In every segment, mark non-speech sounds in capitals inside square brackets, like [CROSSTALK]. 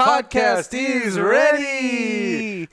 podcast is ready.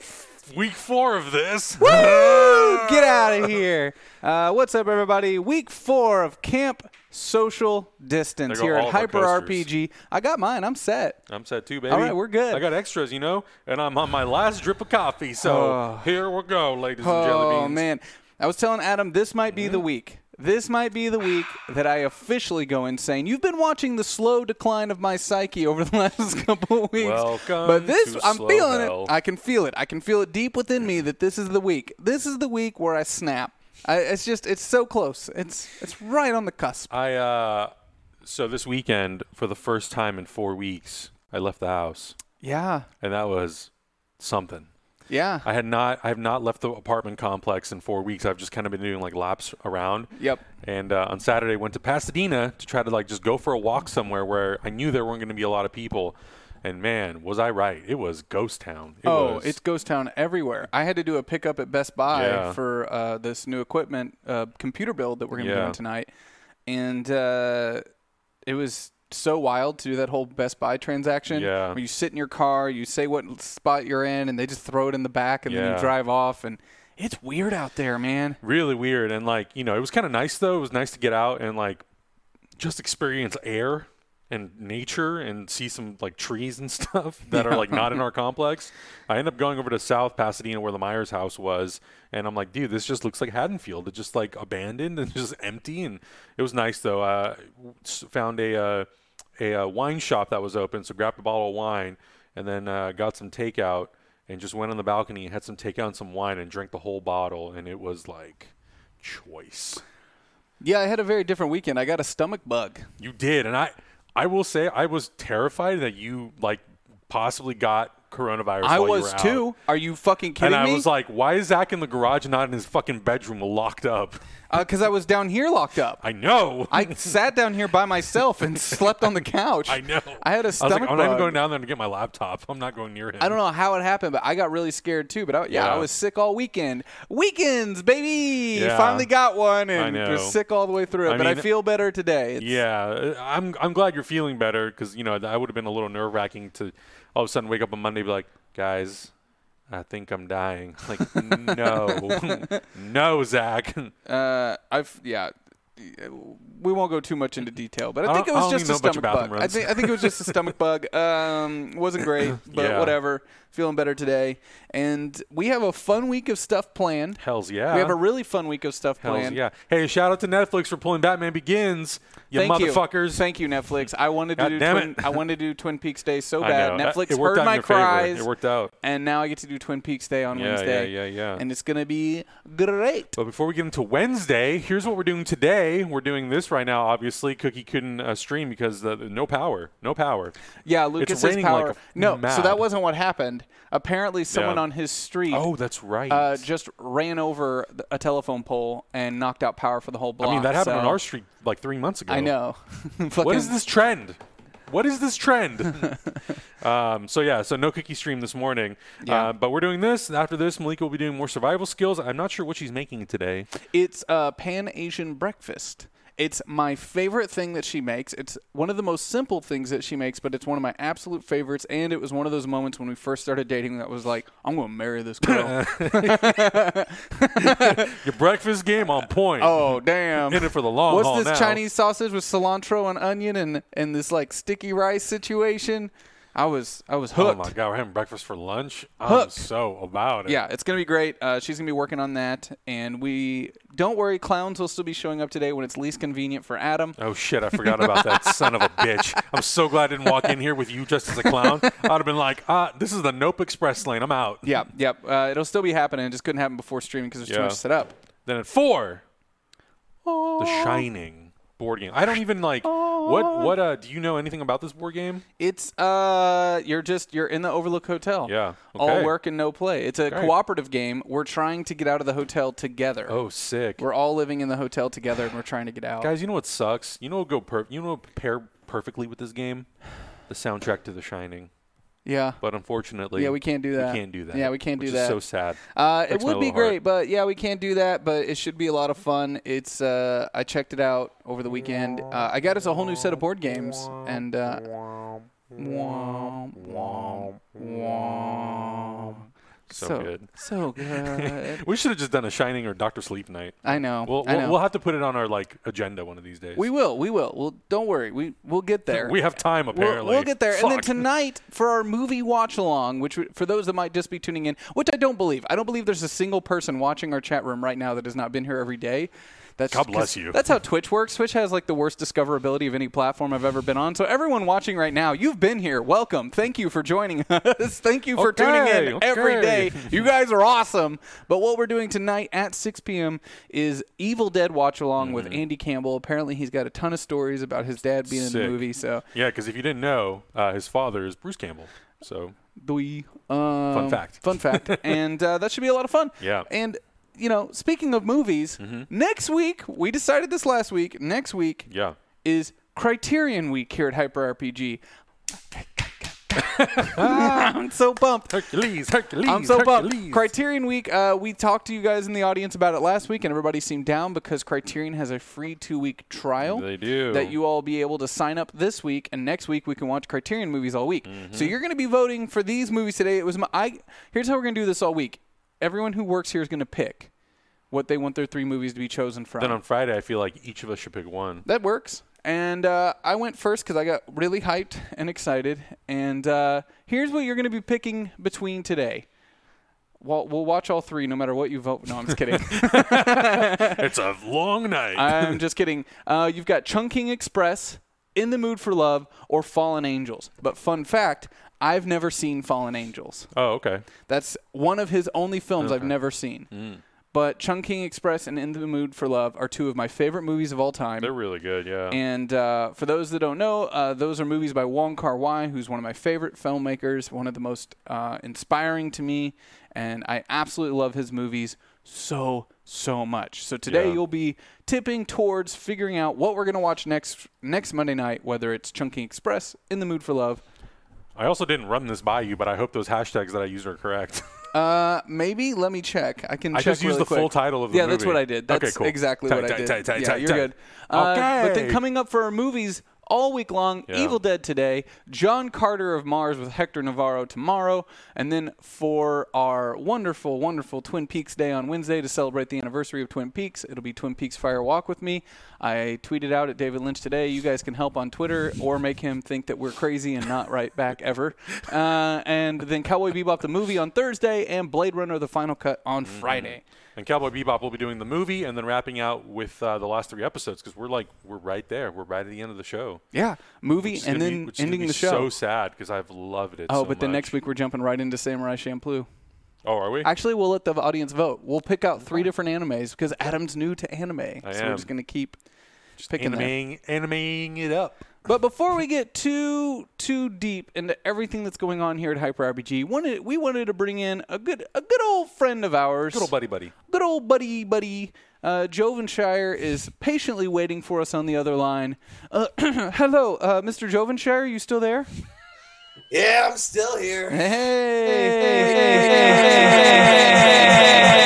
Week four of this. Woo! [LAUGHS] Get out of here. Uh, what's up, everybody? Week four of Camp Social Distance There go here all at of our Hyper. RPG. I got mine. I'm set. I'm set too, baby. All right, we're good. I got extras, you know, and I'm on my last drip of coffee. So Oh. [SIGHS] here we go, ladies and jelly Oh beans. Mm-hmm. man, I was telling Adam this might be the week. This might be the week that I officially go insane. You've been watching the slow decline of my psyche over the [LAUGHS] last couple of weeks. Welcome but this, I'm feeling hell. it. I can feel it. I can feel it deep within me that this is the week. This is the week where I snap. I, it's just, it's so close. It's, it's right on the cusp. I uh, so this weekend for the first time in four weeks, I left the house, Yeah, and that was something. Yeah. I had not, I have not left the apartment complex in four weeks. I've just kind of been doing like laps around. Yep. And uh, on Saturday, went to Pasadena to try to like just go for a walk somewhere where I knew there weren't going to be a lot of people. And man, was I right? It was ghost town. It oh, was, it's ghost town everywhere. I had to do a pickup at Best Buy Yeah. for uh, this new equipment uh, computer build that we're going to be doing tonight, and uh, it was so wild to do that whole Best Buy transaction. Yeah. where you sit in your car, you say what spot you're in, and they just throw it in the back, and then you drive off, and it's weird out there, man. really weird. And like you know, it was kind of nice though. It was nice to get out and like just experience air and nature and see some like trees and [LAUGHS] stuff that are like not in our complex. I end up going over to South Pasadena where the Myers house was, and I'm like, dude, this just looks like Haddonfield. It's just like abandoned and [LAUGHS] just empty. And it was nice though. Uh, found a uh, a uh, wine shop that was open, so grabbed a bottle of wine and then uh, got some takeout and just went on the balcony and had some takeout and some wine and drank the whole bottle, and it was like choice. Yeah, I had a very different weekend. I got a stomach bug. You did, and I, I will say, I was terrified that you like possibly got coronavirus. I was were out. too. Are you fucking kidding me? And I was like, why is Zach in the garage, and not in his fucking bedroom, locked up? Uh, because I was down here locked up. I know. I sat down here by myself and [LAUGHS] slept on the couch. I know. I had a I was stomach like, I'm not even going down there to get my laptop. I'm not going near him. I don't know how it happened, but I got really scared too. But I, yeah, Yeah. I was sick all weekend. Weekends, baby. Yeah. Finally got one, and was sick all the way through it. I but I feel better today. It's, Yeah, I'm I'm glad you're feeling better because you know that would have been a little nerve wracking to all of a sudden wake up on Monday and be like, guys, I think I'm dying. [LAUGHS] Like, no, [LAUGHS] no, Zach. Uh, I've yeah. We won't go too much into detail, but I I think it was just a stomach bug. I think I think it was just a stomach [LAUGHS] bug. Um, wasn't great, [LAUGHS] but Yeah. whatever. Feeling better today, and we have a fun week of stuff planned. Hell's yeah. We have a really fun week of stuff Hell's planned. yeah. Hey, shout out to Netflix for pulling Batman Begins. You Thank motherfuckers. You. Thank you, Netflix. I wanted to God do Twin. I wanted to do Twin Peaks Day so [LAUGHS] bad. Netflix it heard my your favor. cries, It worked out. and now I get to do Twin Peaks Day on Yeah, Wednesday. yeah, yeah, yeah. And it's gonna be great. But before we get into Wednesday, here's what we're doing today. We're doing this right now. Obviously, Cookie couldn't uh, stream because uh, no power. No power. Yeah, Lucas raining power. like no, so that wasn't what happened. Apparently, someone Yeah. on his street Oh, that's right. uh, just ran over a telephone pole and knocked out power for the whole block. I mean, that happened so- on our street like three months ago. I know. [LAUGHS] what is this trend? What is this trend? [LAUGHS] um, so yeah, so no cookie stream this morning. Yeah. Uh, but we're doing this. After this, Malika will be doing more survival skills. I'm not sure what she's making today. It's a Pan Asian breakfast. It's my favorite thing that she makes. It's one of the most simple things that she makes, but it's one of my absolute favorites. And it was one of those moments when we first started dating that was like, I'm going to marry this girl. [LAUGHS] [LAUGHS] Your breakfast game on point. oh, damn. [LAUGHS] in it for the long What's haul this now. Chinese sausage with cilantro and onion and, and this like sticky rice situation? I was I was hooked. Oh my god, we're having breakfast for lunch. I'm Hooked. so about it. Yeah, it's gonna be great. Uh, she's gonna be working on that, and we don't worry. Clowns will still be showing up today when it's least convenient for Adam. Oh shit, I forgot about that [LAUGHS] son of a bitch. I'm so glad I didn't walk in here with you just as a clown. [LAUGHS] I'd have been like, ah, this is the Nope Express lane. I'm out. Yeah, yep. Uh, it'll still be happening. It just couldn't happen before streaming because there's too much set up. Then at four, The Shining board game. I don't even like what what uh do you know anything about this board game? It's uh, you're just you're in the Overlook Hotel. Yeah, Okay. All work and no play. It's a Great. cooperative game. We're trying to get out of the hotel together. Oh, sick. We're all living in the hotel together, and we're trying to get out. Guys, you know what sucks? You know what go per- you know what pair perfectly with this game? The soundtrack to The Shining. Yeah. But unfortunately, Yeah, we can't do that. We can't do that. Yeah, we can't which do is that. so sad. Uh, it would be heart. great, but yeah, we can't do that. But it should be a lot of fun. It's uh, I checked it out over the weekend. Uh, I got us a whole new set of board games, and womp. So good. So good. [LAUGHS] We should have just done a Shining or Doctor Sleep night. I know. We'll, we'll, know. we'll have to put it on our like agenda one of these days. we will. We will. Well, don't worry. We we'll get there. [LAUGHS] We have time We'll, apparently. we'll get there. And then tonight, for our movie watch along, which for those that might just be tuning in, which I don't believe, I don't believe there's a single person watching our chat room right now that has not been here every day. That's God bless you. That's how Twitch works. Twitch has like the worst discoverability of any platform I've ever been on. So everyone watching right now, you've been here. Welcome. Thank you for joining [LAUGHS] us. Thank you for tuning in Okay, every okay. day. You guys are awesome. But what we're doing tonight at 6 p.m. is Evil Dead watch along with Andy Campbell. Apparently, he's got a ton of stories about his dad being in the movie. So Yeah, because if you didn't know, uh, his father is Bruce Campbell. So Doi. Um, Fun fact. Fun fact. [LAUGHS] and uh, that should be a lot of fun. Yeah. And, you know, speaking of movies, next week, we decided this last week, next week yeah, is Criterion Week here at Hyper RPG. [LAUGHS] I'm so pumped. Hercules, Hercules, I'm so pumped. Criterion Week, uh, we talked to you guys in the audience about it last week, and everybody seemed down because Criterion has a free two week trial They do. that you all be able to sign up this week, and next week we can watch Criterion movies all week. Mm-hmm. So you're going to be voting for these movies today. It was my. I, here's how we're going to do this all week. Everyone who works here is going to pick what they want their three movies to be chosen from. Then on Friday, I feel like each of us should pick one. That works. And uh, I went first because I got really hyped and excited. And uh, here's what you're going to be picking between today. Well, we'll watch all three no matter what you vote. No, I'm just kidding. [LAUGHS] [LAUGHS] it's a long night. I'm just kidding. Uh, you've got Chungking Express, In the Mood for Love, or Fallen Angels. But fun fact, I've never seen Fallen Angels. oh, okay. That's one of his only films I've never seen. Mm. But Chungking Express and In the Mood for Love are two of my favorite movies of all time. They're really good. Yeah. And uh, for those that don't know, uh, those are movies by Wong Kar Wai, who's one of my favorite filmmakers, one of the most uh, inspiring to me, and I absolutely love his movies so so much. So today Yeah. you'll be tipping towards figuring out what we're gonna watch next next Monday night, whether it's Chungking Express, In the Mood for Love. I also didn't run this by you, but I hope those hashtags that I used are correct. [LAUGHS] Uh, maybe let me check. I can. I check just used really the quick. full title of the movie. yeah, that's what I did. Okay, cool. exactly Tight, what I did. tight, tight, yeah, tight, you're tight. good. Uh, But then coming up for our movies all week long, Yeah. Evil Dead today, John Carter of Mars with Hector Navarro tomorrow, and then for our wonderful, wonderful Twin Peaks Day on Wednesday to celebrate the anniversary of Twin Peaks, it'll be Twin Peaks Fire Walk with me. I tweeted out at David Lynch today. You guys can help on Twitter or make him think that we're crazy and not right back ever. [LAUGHS] Uh, and then Cowboy Bebop the movie on Thursday and Blade Runner the final cut on Mm-hmm. Friday. And Cowboy Bebop will be doing the movie and then wrapping out with uh, the last three episodes because we're like we're right there. We're right at the end of the show. Yeah, movie and then be, ending the show. So sad because I've loved it. oh, so but then much. next week we're jumping right into Samurai Champloo. Oh, are we? Actually, we'll let the audience vote. We'll pick out three different animes because Adam's new to anime, I so we're am. just gonna keep picking them. animating, animating it up. But before we get too too deep into everything that's going on here at Hyper RPG, wanted we wanted to bring in a good a good old friend of ours, Good old buddy, buddy. good old buddy buddy. Uh, Jovenshire is patiently waiting for us on the other line. Uh, hello, uh, Mr. Jovenshire, are you still there? Yeah, I'm still here. That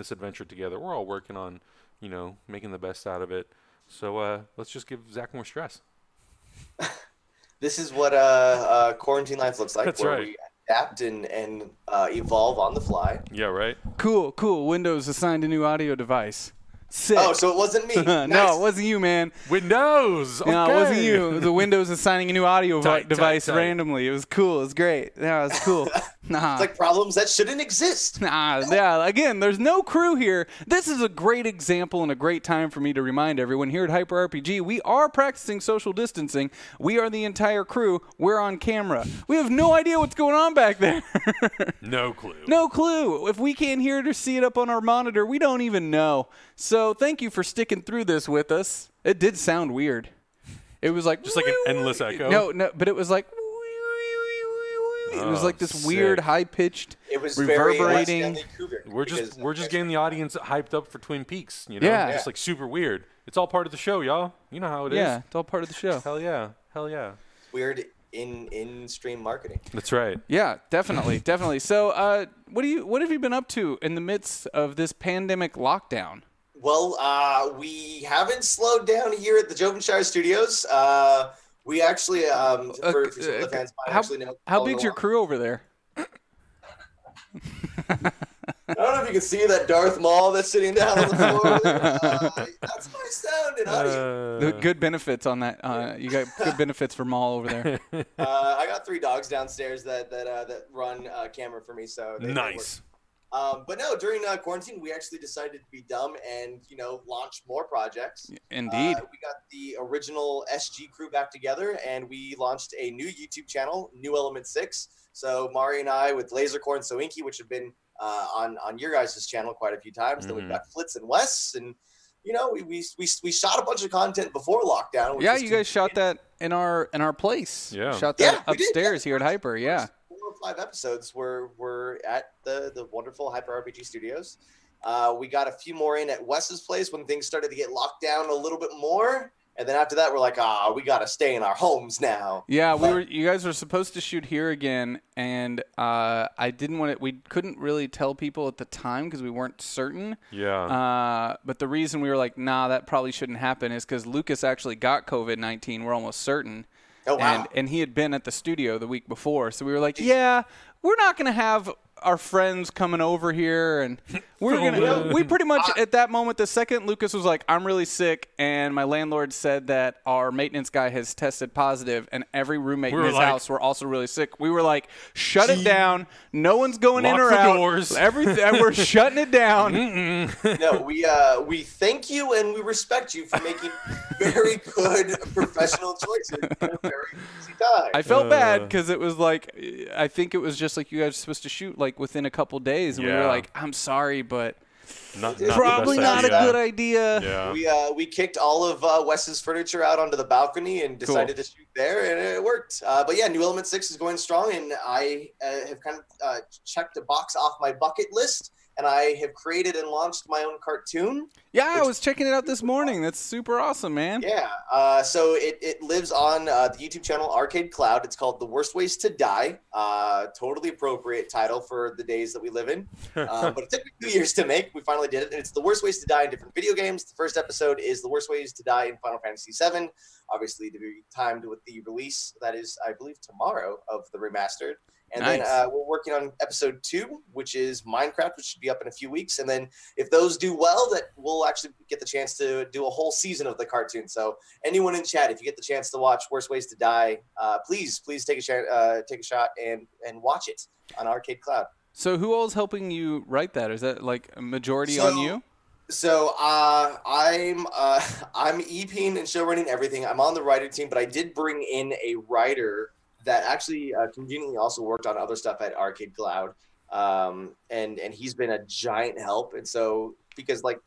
this in, in this adventure together. We're all working on, you know, making the best out of it. So uh, let's just give Zach more stress. [LAUGHS] This is what uh, uh, quarantine life looks like, That's where right. we adapt and and uh, evolve on the fly. Yeah, right. Cool, cool. Windows assigned a new audio device. Sick. Oh, so it wasn't me. [LAUGHS] no, it wasn't you, man. Windows. Okay. No, it wasn't you. The Windows [LAUGHS] assigning a new audio vi- Tight, tight, device tight. randomly. It was cool. It was great. Yeah, it was cool. Nah. It's like problems that shouldn't exist. Nah, yeah, again, there's no crew here. This is a great example and a great time for me to remind everyone here at Hyper RPG, we are practicing social distancing. We are the entire crew. We're on camera. We have no idea what's going on back there. [LAUGHS] No clue. no clue. If we can't hear it or see it up on our monitor, we don't even know. So thank you for sticking through this with us. It did sound weird. It was like Just like an endless echo? No, no, but it was like it was Oh, like this weird high pitched It was reverberating. Stanley Kubrick. We're just we're just getting the audience hyped up for Twin Peaks. You know, Yeah. just like super weird. It's all part of the show, y'all. You know how it is. Yeah, it's all part of the show. Hell yeah. Hell yeah. weird in in stream marketing. That's right. Yeah, definitely, [LAUGHS] definitely. So, uh, what do you what have you been up to in the midst of this pandemic lockdown? Well, uh, we haven't slowed down here at the Jovenshire Studios. Uh, we actually, um, Uh, for, for some of the uh, fans, might how actually know. how big's your crew over there? I don't know if you can see that Darth Maul that's sitting down on the [LAUGHS] floor. uh, that's my sound and audio. The Uh, good benefits on that. Uh, you got good benefits for Maul over there. [LAUGHS] Uh, I got three dogs downstairs that that uh, that run uh, camera for me. So they, they work. nice. Um, but no, during uh, quarantine, we actually decided to be dumb and you know launch more projects. Indeed. Uh, we got the original SG crew back together, and we launched a new YouTube channel, New Element Six. So Mari and I, with Lasercorn and Sohinki, which have been uh, on on your guys' channel quite a few times. Then we've Mhm. got Flitz and Wes, and you know we, we we we shot a bunch of content before lockdown. which yeah, you to- guys shot that in our in our place. Yeah. shot Yeah, that we did, upstairs yeah. here at Hyper. Yeah. four or five episodes were were at the the wonderful Hyper RPG Studios. Uh, we got a few more in at Wes's place when things started to get locked down a little bit more, and then after that, we're like, ah, we got to stay in our homes now. Yeah, we were. You guys were supposed to shoot here again, and uh, I didn't want it. We couldn't really tell people at the time because we weren't certain. Yeah. Uh, but the reason we were like, nah, that probably shouldn't happen is because Lucas actually got COVID nineteen. We're almost certain. Oh wow! And and he had been at the studio the week before, so we were like, yeah, we're not gonna have our friends coming over here, and [LAUGHS] we're gonna. we pretty much at that moment, the second Lucas was like, I'm really sick, and my landlord said that our maintenance guy has tested positive, and every roommate We in were his like- house were also really sick. We were like, shut it down. No one's going in or the out. doors. Everything. We're [LAUGHS] shutting it down. no, we uh we thank you and we respect you for making very [LAUGHS] good professional choices in a very easy time. I felt bad Uh. because it was like I think it was just like you guys were supposed to shoot like within a couple days, and we were like, "I'm sorry, but not, not probably the best not a good idea." Yeah. we uh we kicked all of uh, Wes's furniture out onto the balcony and decided to shoot there, and it worked. Uh, but yeah, New Element Six is going strong, and I uh, have kind of uh, checked a box off my bucket list, and I have created and launched my own cartoon. Yeah, I was checking it out this morning. That's super awesome, man. Yeah. Uh, so it, it lives on uh, the YouTube channel Arcade Cloud. It's called The Worst Ways to Die. Uh, totally appropriate title for the days that we live in. [LAUGHS] Uh, but it took me two years to make. We finally did it. And it's The Worst Ways to Die in different video games. The first episode is The Worst Ways to Die in Final Fantasy VII. Obviously, to be timed with the release that is, I believe, tomorrow of the remastered. And then uh, we're working on episode two, which is Minecraft, which should be up in a few weeks. And then if those do well, that we'll actually get the chance to do a whole season of the cartoon. So anyone in chat, if you get the chance to watch Worst Ways to Die, uh, please, please take a shot, uh, take a shot and and watch it on Arcade Cloud. So who all's helping you write that? Is that like a majority on you? So uh, I'm uh, [LAUGHS] I'm EPing and show running everything. I'm on the writer team, but I did bring in a writer that actually uh, conveniently also worked on other stuff at Arcade Cloud, um, and and he's been a giant help. And so because like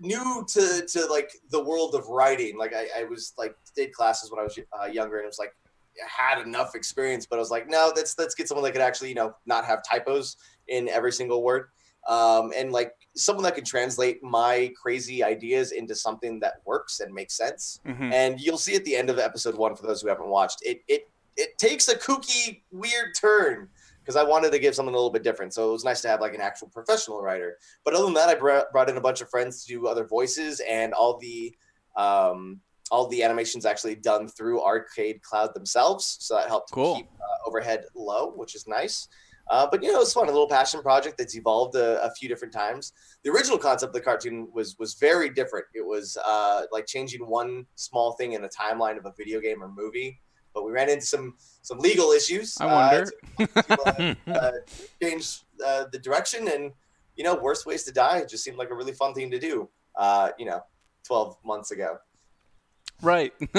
new to to like the world of writing, like I, I was like did classes when I was uh, younger, and it was like had enough experience, but I was like, no, let's let's get someone that could actually you know not have typos in every single word um, and like someone that can translate my crazy ideas into something that works and makes sense. Mhm. And you'll see at the end of episode one, for those who haven't watched, it it it takes a kooky, weird turn because I wanted to give something a little bit different. So it was nice to have like an actual professional writer. But other than that, I br- brought in a bunch of friends to do other voices and all the um, all the animations actually done through Arcade Cloud themselves. So that helped Cool. keep uh, overhead low, which is nice. Uh, but you know, it's fun. A little passion project that's evolved a, a few different times. The original concept of the cartoon was was very different. It was uh, like changing one small thing in the timeline of a video game or movie. But we ran into some some legal issues. I uh, wonder. to- to, uh, uh, [LAUGHS] change uh, the direction and you know worst ways to die just seemed like a really fun thing to do uh, you know 12 months ago Right. [LAUGHS]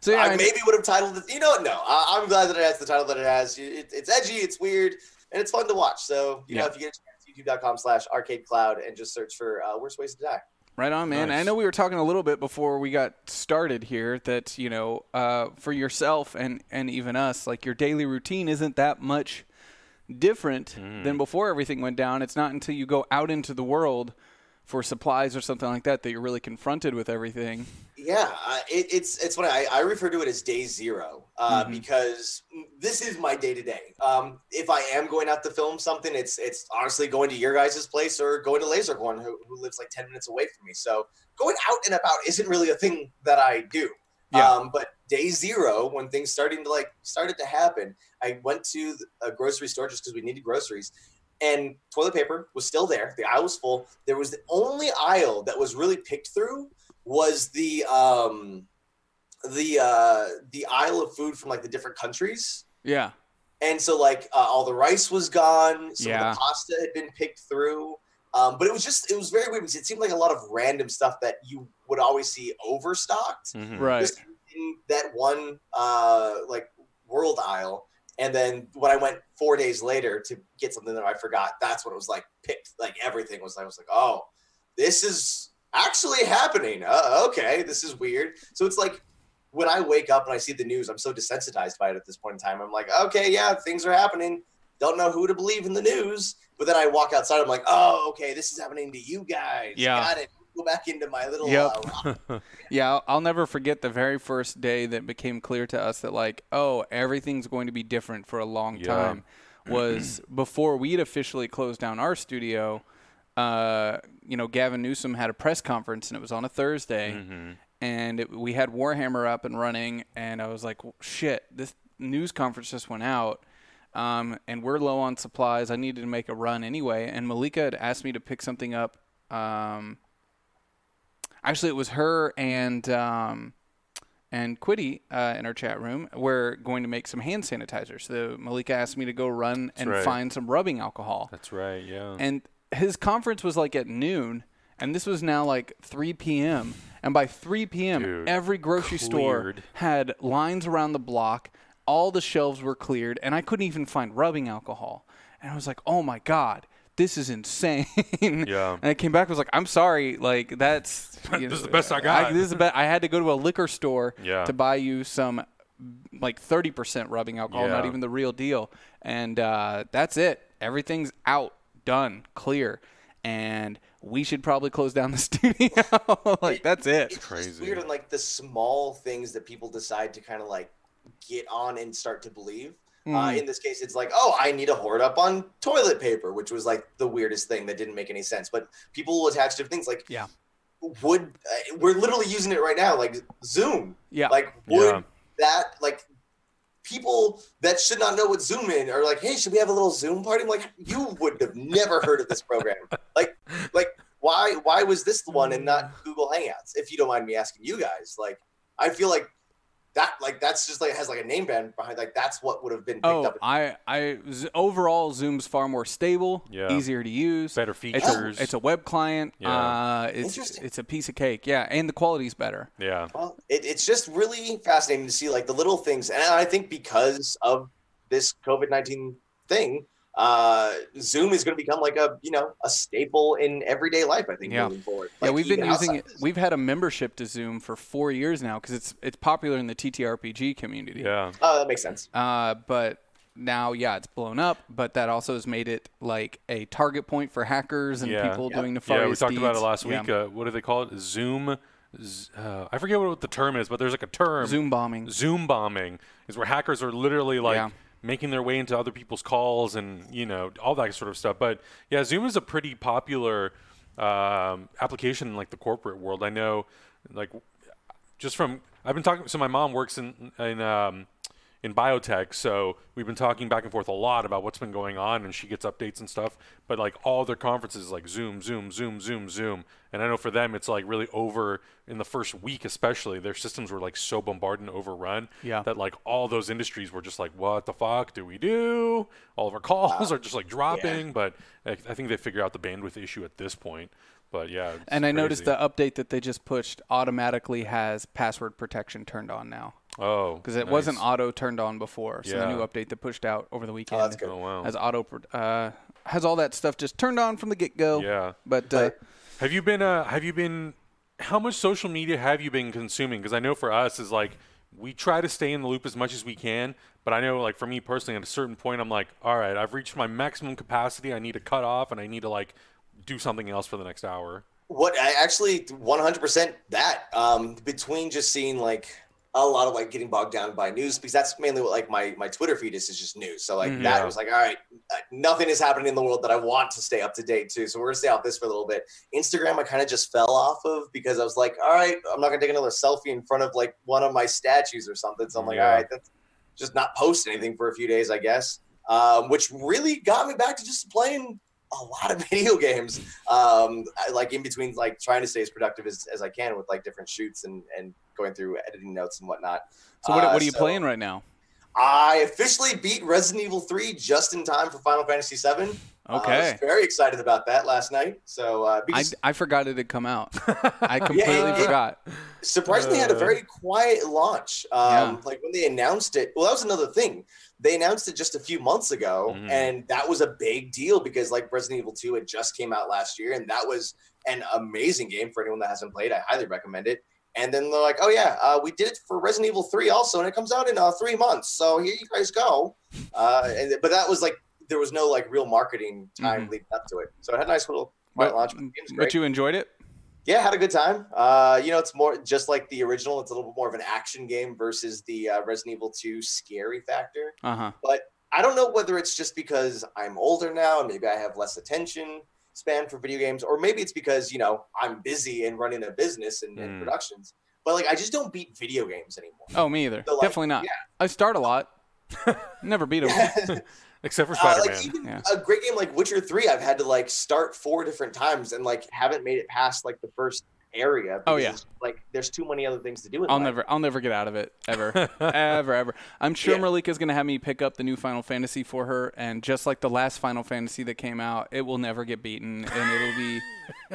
so yeah, i I maybe would have titled it you know no I, i'm glad that it has the title that it has. It, it's edgy it's weird and it's fun to watch. So you know if you get a chance youtube.com slash arcade cloud and just search for uh, worst ways to die. Right on, man. I know we were talking a little bit before we got started here that you know, uh, for yourself and and even us, like your daily routine isn't that much different than before everything went down. It's not until you go out into the world for supplies or something like that that you're really confronted with everything. Yeah, uh, it, it's it's what I, I refer to it as day zero uh, Mhm. because this is my day to day. Um, If I am going out to film something, it's it's honestly going to your guys' place or going to Lasercorn, who, who lives like ten minutes away from me. So going out and about isn't really a thing that I do. Yeah. Um, but day zero, when things starting to like started to happen, I went to a grocery store just because we needed groceries, and toilet paper was still there. The aisle was full. There was the only aisle that was really picked through was the um the uh the aisle of food from like the different countries. Yeah. And so like uh, all the rice was gone. Some Yeah. of the pasta had been picked through. Um, but it was just it was very weird because it seemed like a lot of random stuff that you would always see overstocked Mhm. Right. just in that one uh like world aisle and then when i went four days later to get something that i forgot that's when it was like picked like everything was i was like oh this is actually happening. Uh, okay this is weird. So it's like when i wake up and i see the news i'm so desensitized by it at this point in time. I'm like okay yeah things are happening. Don't know who to believe in the news. But then i walk outside i'm like oh okay this is happening to you guys. Yeah. got it go back into my little Yep. uh, [LAUGHS] Yeah, I'll, I'll never forget the very first day that became clear to us that like, oh, everything's going to be different for a long Yeah. time. Was [CLEARS THROAT] before we'd officially closed down our studio. Uh, you know, Gavin Newsom had a press conference, and it was on a Thursday, Mhm. and it, we had Warhammer up and running, and I was like, well, shit, this news conference just went out. Um, and we're low on supplies. I needed to make a run anyway. And Malika had asked me to pick something up. Um, actually, it was her and um, and Quiddy uh, in our chat room. We're going to make some hand sanitizer. So Malika asked me to go run and right. find some rubbing alcohol. That's right. Yeah. And his conference was like at noon, and this was now like 3 p.m. And by 3 p.m., Dude, every grocery store had lines around the block. All the shelves were cleared, and I couldn't even find rubbing alcohol. And I was like, "Oh my god, this is insane!" [LAUGHS] Yeah. And I came back, and was like, "I'm sorry, like that's [LAUGHS] you This is the best I got." this is the best. I had to go to a liquor store Yeah. to buy you some like 30% rubbing alcohol, not even the real deal. And uh, that's it. Everything's out, done, clear. And we should probably close down the [LAUGHS] studio. like, that's it. it's Crazy. weird and like the small things that people decide to kind of like get on and start to believe. Uh, Mhm. in this case, it's like, oh, I need to hoard up on toilet paper, which was like the weirdest thing that didn't make any sense. But people will attach to things like, Yeah. would uh, we're literally using it right now, like Zoom. Yeah. Like, would Yeah. that like people that should not know what Zoom is are like, hey, should we have a little Zoom party? I'm like, you would have never heard of this program. [LAUGHS] like, like why why was this the one and not Google Hangouts? If you don't mind me asking you guys, like, I feel like that like that's just like has like a name band behind like that's what would have been picked Oh, up. I overall, Zoom's far more stable, Yeah. easier to use. Better It's features. a, it's a web client. Yeah. Uh, it's, Interesting. it's a piece of cake. Yeah. And the quality's better. yeah. Well, it, it's just really fascinating to see like the little things, and I think because of this COVID nineteen thing, uh, Zoom is going to become like a you know a staple in everyday life. I think Yeah. moving forward. Yeah, we've been using it. this. We've had a membership to Zoom for four years now because it's it's popular in the TTRPG community. Yeah. Oh, that makes sense. Uh, but now, yeah, it's blown up. But that also has made it like a target point for hackers and Yeah. people Yeah. doing nefarious Yeah, we talked about it deeds. last Yeah. week. Uh, what do they call it? Zoom. Uh, I forget what the term is, but there's like a term. Zoom bombing. Zoom bombing is where hackers are literally like Yeah. Making their way into other people's calls and you know all that sort of stuff. But yeah, Zoom is a pretty popular um, application in like the corporate world. I know, like just from I've been talking. So my mom works in in um, in biotech, so we've been talking back and forth a lot about what's been going on, and she gets updates and stuff. But like all their conferences, like Zoom, Zoom, Zoom, Zoom, Zoom, and I know for them it's like really over in the first week, especially their systems were like so bombarded and overrun Yeah. that like all those industries were just like, what the fuck do we do? All of our calls are just like dropping, but I, I think they figure out the bandwidth issue at this point. But yeah, And I noticed the update that they just pushed automatically has password protection turned on now oh because it nice. wasn't auto turned on before. So the new update that pushed out over the weekend that's good. Oh wow. has auto uh, has all that stuff just turned on from the get go. Yeah. But uh, Have you been? Uh, have you been? How much social media have you been consuming? Because I know for us is like we try to stay in the loop as much as we can, but I know like for me personally, at a certain point, I'm like, all right, I've reached my maximum capacity. I need to cut off, and I need to like do something else for the next hour. What I actually 100% that um, between just seeing like a lot of like getting bogged down by news because that's mainly what like my my Twitter feed is is just news. So like Mhm. that Yeah. was like all right, uh, nothing is happening in the world that I want to stay up to date to. So we're gonna stay off this for a little bit. Instagram I kind of just fell off of because I was like, all right, I'm not gonna take another selfie in front of like one of my statues or something. So I'm like, Yeah. all right, that's just not post anything for a few days, I guess. Um, which really got me back to just playing a lot of [LAUGHS] video games um like in between like trying to stay as productive as, as i can with like different shoots and and going through editing notes and whatnot so what, Uh, what are you so playing right now? i officially beat resident evil 3 just in time for final fantasy 7 okay i Okay. was very excited about that last night so uh I, because I forgot it had come out. [LAUGHS] I completely it- forgot. surprisingly had a Uh. very quiet launch um like when they announced it well that was another thing they announced it just a few months ago Mhm. and that was a big deal because like resident evil 2 had just came out last year and that was an amazing game for anyone that hasn't played i highly recommend it and then they're like oh yeah uh, we did it for resident evil 3 also and it comes out in uh, three months so here you guys go uh, and, but that was like there was no like real marketing time Mhm. leading up to it so it had a nice little quiet But, launch but the game's great. but you enjoyed it? Yeah, had a good time. Uh, you know, it's more just like the original. It's a little bit more of an action game versus the uh, Resident Evil 2 scary factor. Uh huh. But I don't know whether it's just because I'm older now and maybe I have less attention span for video games, or maybe it's because you know I'm busy and running a business and, and Mm. productions. But like, I just don't beat video games anymore. Oh, me either. So, like, Definitely not. yeah. I start a lot. [LAUGHS] Never beat them. [LAUGHS] [LAUGHS] Except for Uh, Spider Man. like even Yeah. a great game like Witcher 3, I've had to like start four different times and like haven't made it past like the first area. Oh, yeah. it's, Like there's too many other things to do. In I'll life. never, I'll never get out of it ever, [LAUGHS] ever, ever. I'm sure Yeah. Malika's gonna have me pick up the new Final Fantasy for her, and just like the last Final Fantasy that came out, it will never get beaten, and it'll be,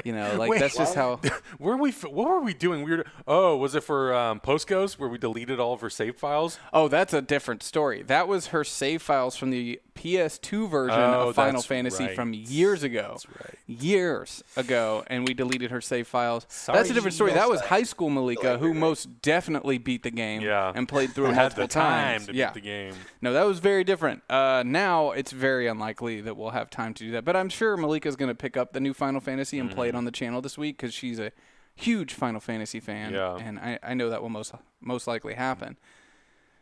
you know, [LAUGHS] like Wait, that's just how. [LAUGHS] Were we? What were we doing? We were. Oh, was it for um, Postgos where we deleted all of her save files? Oh, that's a different story. That was her save files from the PS2 version Oh, of Final Fantasy right. from years ago. That's right. Years ago, and we deleted her save files. Sorry, that's a different story. That was Gino. high school Malika, who most definitely beat the game Yeah. and played through [LAUGHS] it multiple the time times. to yeah. beat the game. No, that was very different. Uh, now it's very unlikely that we'll have time to do that. But I'm sure Malika's going to pick up the new Final Fantasy and Mm-hmm. play it on the channel this week because she's a huge Final Fantasy fan. Yeah. And I, I know that will most most likely happen.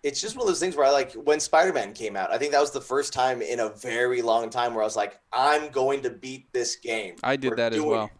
it's just one of those things where I like when Spider Man came out. I think that was the first time in a very long time where I was like, I'm going to beat this game. I did We're that as well. it.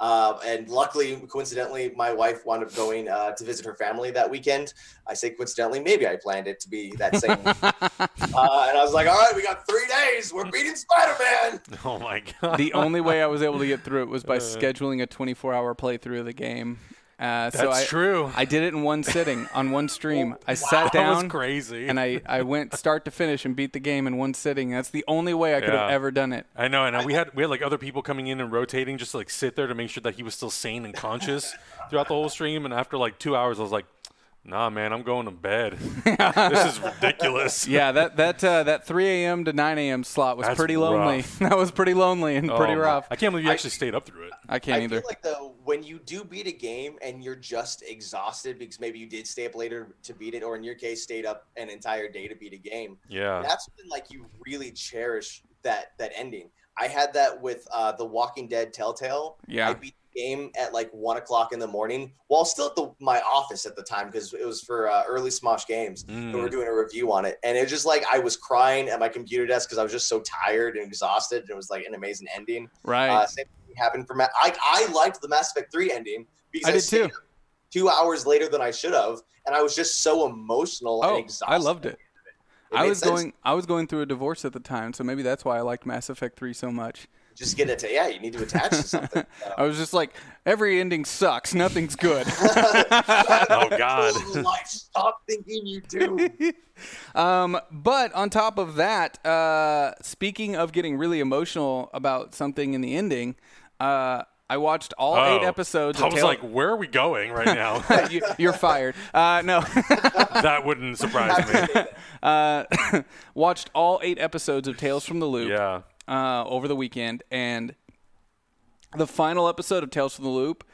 Uh, and luckily, coincidentally, my wife wound up going uh, to visit her family that weekend. I say coincidentally, maybe I planned it to be that same. [LAUGHS] uh, and I was like, all right, we got three days. We're beating Spider Man. [LAUGHS] Oh my god. the only way I was able to get through it was by Uh. scheduling a 24 hour playthrough of the game. Uh, so That's I, true. I did it in one sitting on one stream. [LAUGHS] I sat that was down crazy. and I, I went [LAUGHS] start to finish and beat the game in one sitting. That's the only way I could have ever done it. I know, and we had we had like other people coming in and rotating just to like sit there to make sure that he was still sane and conscious throughout the whole stream. And after like two hours, I was like, "Nah, man, I'm going to bed. [LAUGHS] this is ridiculous." [LAUGHS] Yeah, that that uh, that 3 a.m. to 9 a.m. slot was That's pretty lonely. rough. [LAUGHS] that was pretty lonely and Oh, pretty rough. I can't believe you actually stayed up through it. I can't I either. feel like though when you do beat a game and you're just exhausted because maybe you did stay up later to beat it, or in your case, stayed up an entire day to beat a game. Yeah. that's when like you really cherish that that ending. I had that with uh, the Walking Dead Telltale. Yeah. I beat game at like one o'clock in the morning while still at the my office at the time because it was for uh, early Smosh games. Mm. We were doing a review on it, and it was just like I was crying at my computer desk because I was just so tired and exhausted. And it was like an amazing ending. Right. Uh, same thing happened for Ma- I. I liked the Mass Effect three ending because I did stayed too. Two hours later than I should have, and I was just so emotional Oh, and exhausted. I loved it. It I was sense. going I was going through a divorce at the time, so maybe that's why I liked Mass Effect 3 so much. Just get it to yeah. You need to attach to something. [LAUGHS] I was just like every ending sucks, nothing's good. [LAUGHS] Oh [LAUGHS] God. Life, stop thinking you do. Um, but on top of that, uh, speaking of getting really emotional about something in the ending, uh, I watched all eight Oh. episodes. I was Tale- like, where are we going right now? you, you're fired. Uh, no, that wouldn't surprise me. uh, watched all eight episodes of Tales from the Loop Yeah. Uh, over the weekend, and the final episode of Tales from the Loop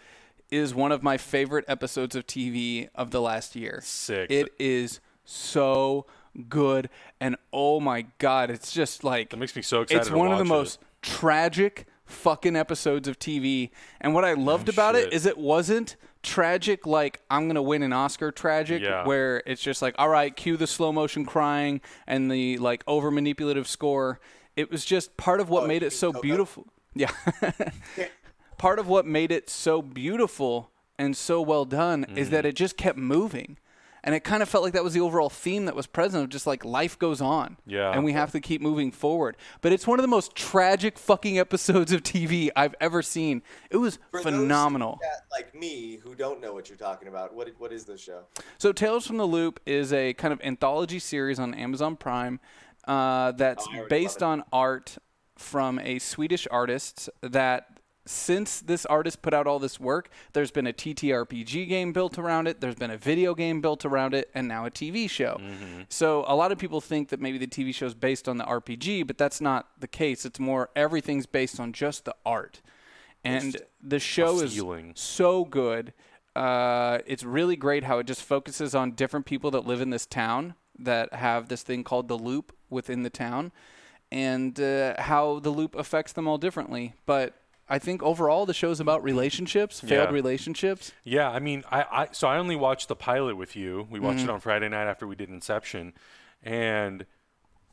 is one of my favorite episodes of TV of the last year. Sick. It is so good, and oh my god, it's just like That makes me so excited it's one of the watch most tragic fucking episodes of TV. And what I loved about it shit. is it wasn't tragic like I'm gonna win an Oscar tragic, Yeah. where it's just like all right, cue the slow motion crying and the like over manipulative score. It was just part of what Oh, made it so Coco? beautiful. [LAUGHS] Yeah. [LAUGHS] part of what made it so beautiful and so well done is Mm-hmm. that it just kept moving. And it kind of felt like that was the overall theme that was present of just like life goes on. Yeah. And we have to keep moving forward. But it's one of the most tragic fucking episodes of TV I've ever seen. It was For those phenomenal. that, like me, who don't know what you're talking about, what what is this show? So Tales from the Loop is a kind of anthology series on Amazon Prime uh, that's Oh, based on art from a Swedish artist that since this artist put out all this work, there's been a TTRPG game built around it, there's been a video game built around it, and now a TV show. So a lot of people think that maybe the TV show is based on the RPG, but that's not the case. It's more everything's based on just the art. And the show is so good. Uh, it's really great how it just focuses on different people that live in this town that have this thing called the loop within the town, and uh, how the loop affects them all differently. But I think overall the show's about relationships, failed Yeah. relationships. Yeah, I mean, I, I so I only watched the pilot with you. We Mm-hmm. watched it on Friday night after we did Inception, and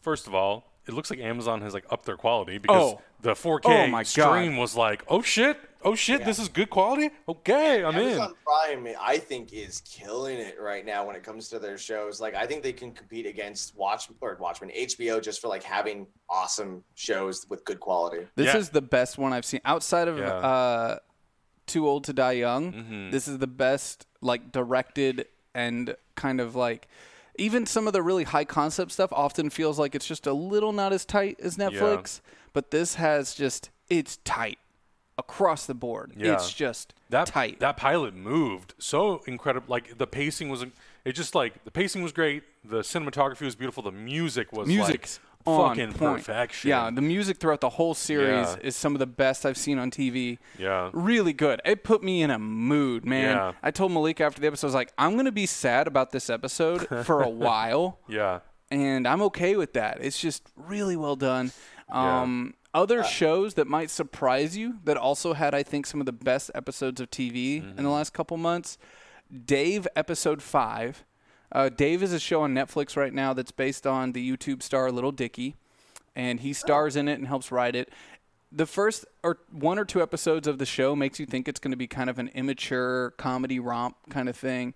first of all, it looks like Amazon has like upped their quality because Oh. the 4K Oh my God. stream was like, oh shit, oh shit, this is good quality. Okay, I'm in. Amazon Prime, I think, is killing it right now when it comes to their shows. Like, I think they can compete against Watch or Watchmen, HBO, just for like having awesome shows with good quality. This Yeah. is the best one I've seen outside of Yeah. uh, Too Old to Die Young. Mm-hmm. This is the best, like directed and kind of like. Even some of the really high concept stuff often feels like it's just a little not as tight as Netflix, but this has just it's tight across the board. Yeah. It's just that tight. that pilot moved so incredible. Like the pacing was, it just like the pacing was great. The cinematography was beautiful. The music was Music's like fucking point. perfection. Yeah, the music throughout the whole series Yeah. is some of the best I've seen on TV. Yeah. Really good. It put me in a mood, man. Yeah. I told Malik after the episode, I was like, I'm going to be sad about this episode [LAUGHS] for a while, yeah. and I'm okay with that. It's just really well done. Yeah. Um, Other shows that might surprise you that also had, I think, some of the best episodes of TV in Mm-hmm. the last couple months. Dave, episode five. Uh, Dave is a show on Netflix right now that's based on the YouTube star Little Dicky, and he stars in it and helps write it. The first or one or two episodes of the show makes you think it's going to be kind of an immature comedy romp kind of thing.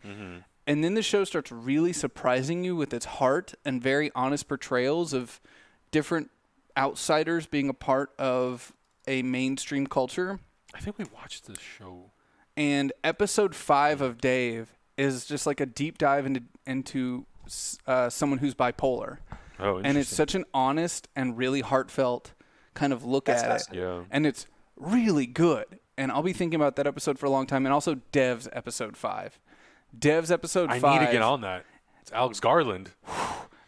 And then the show starts really surprising you with its heart and very honest portrayals of different outsiders being a part of a mainstream culture. I think we watched this show. And episode five of Dave is just like a deep dive into into uh, someone who's bipolar, Oh, and it's such an honest and really heartfelt kind of look That's at it. Yeah. And it's really good. And I'll be thinking about that episode for a long time. And also Devs episode five. Devs episode I five. need to get on that. It's Alex Garland.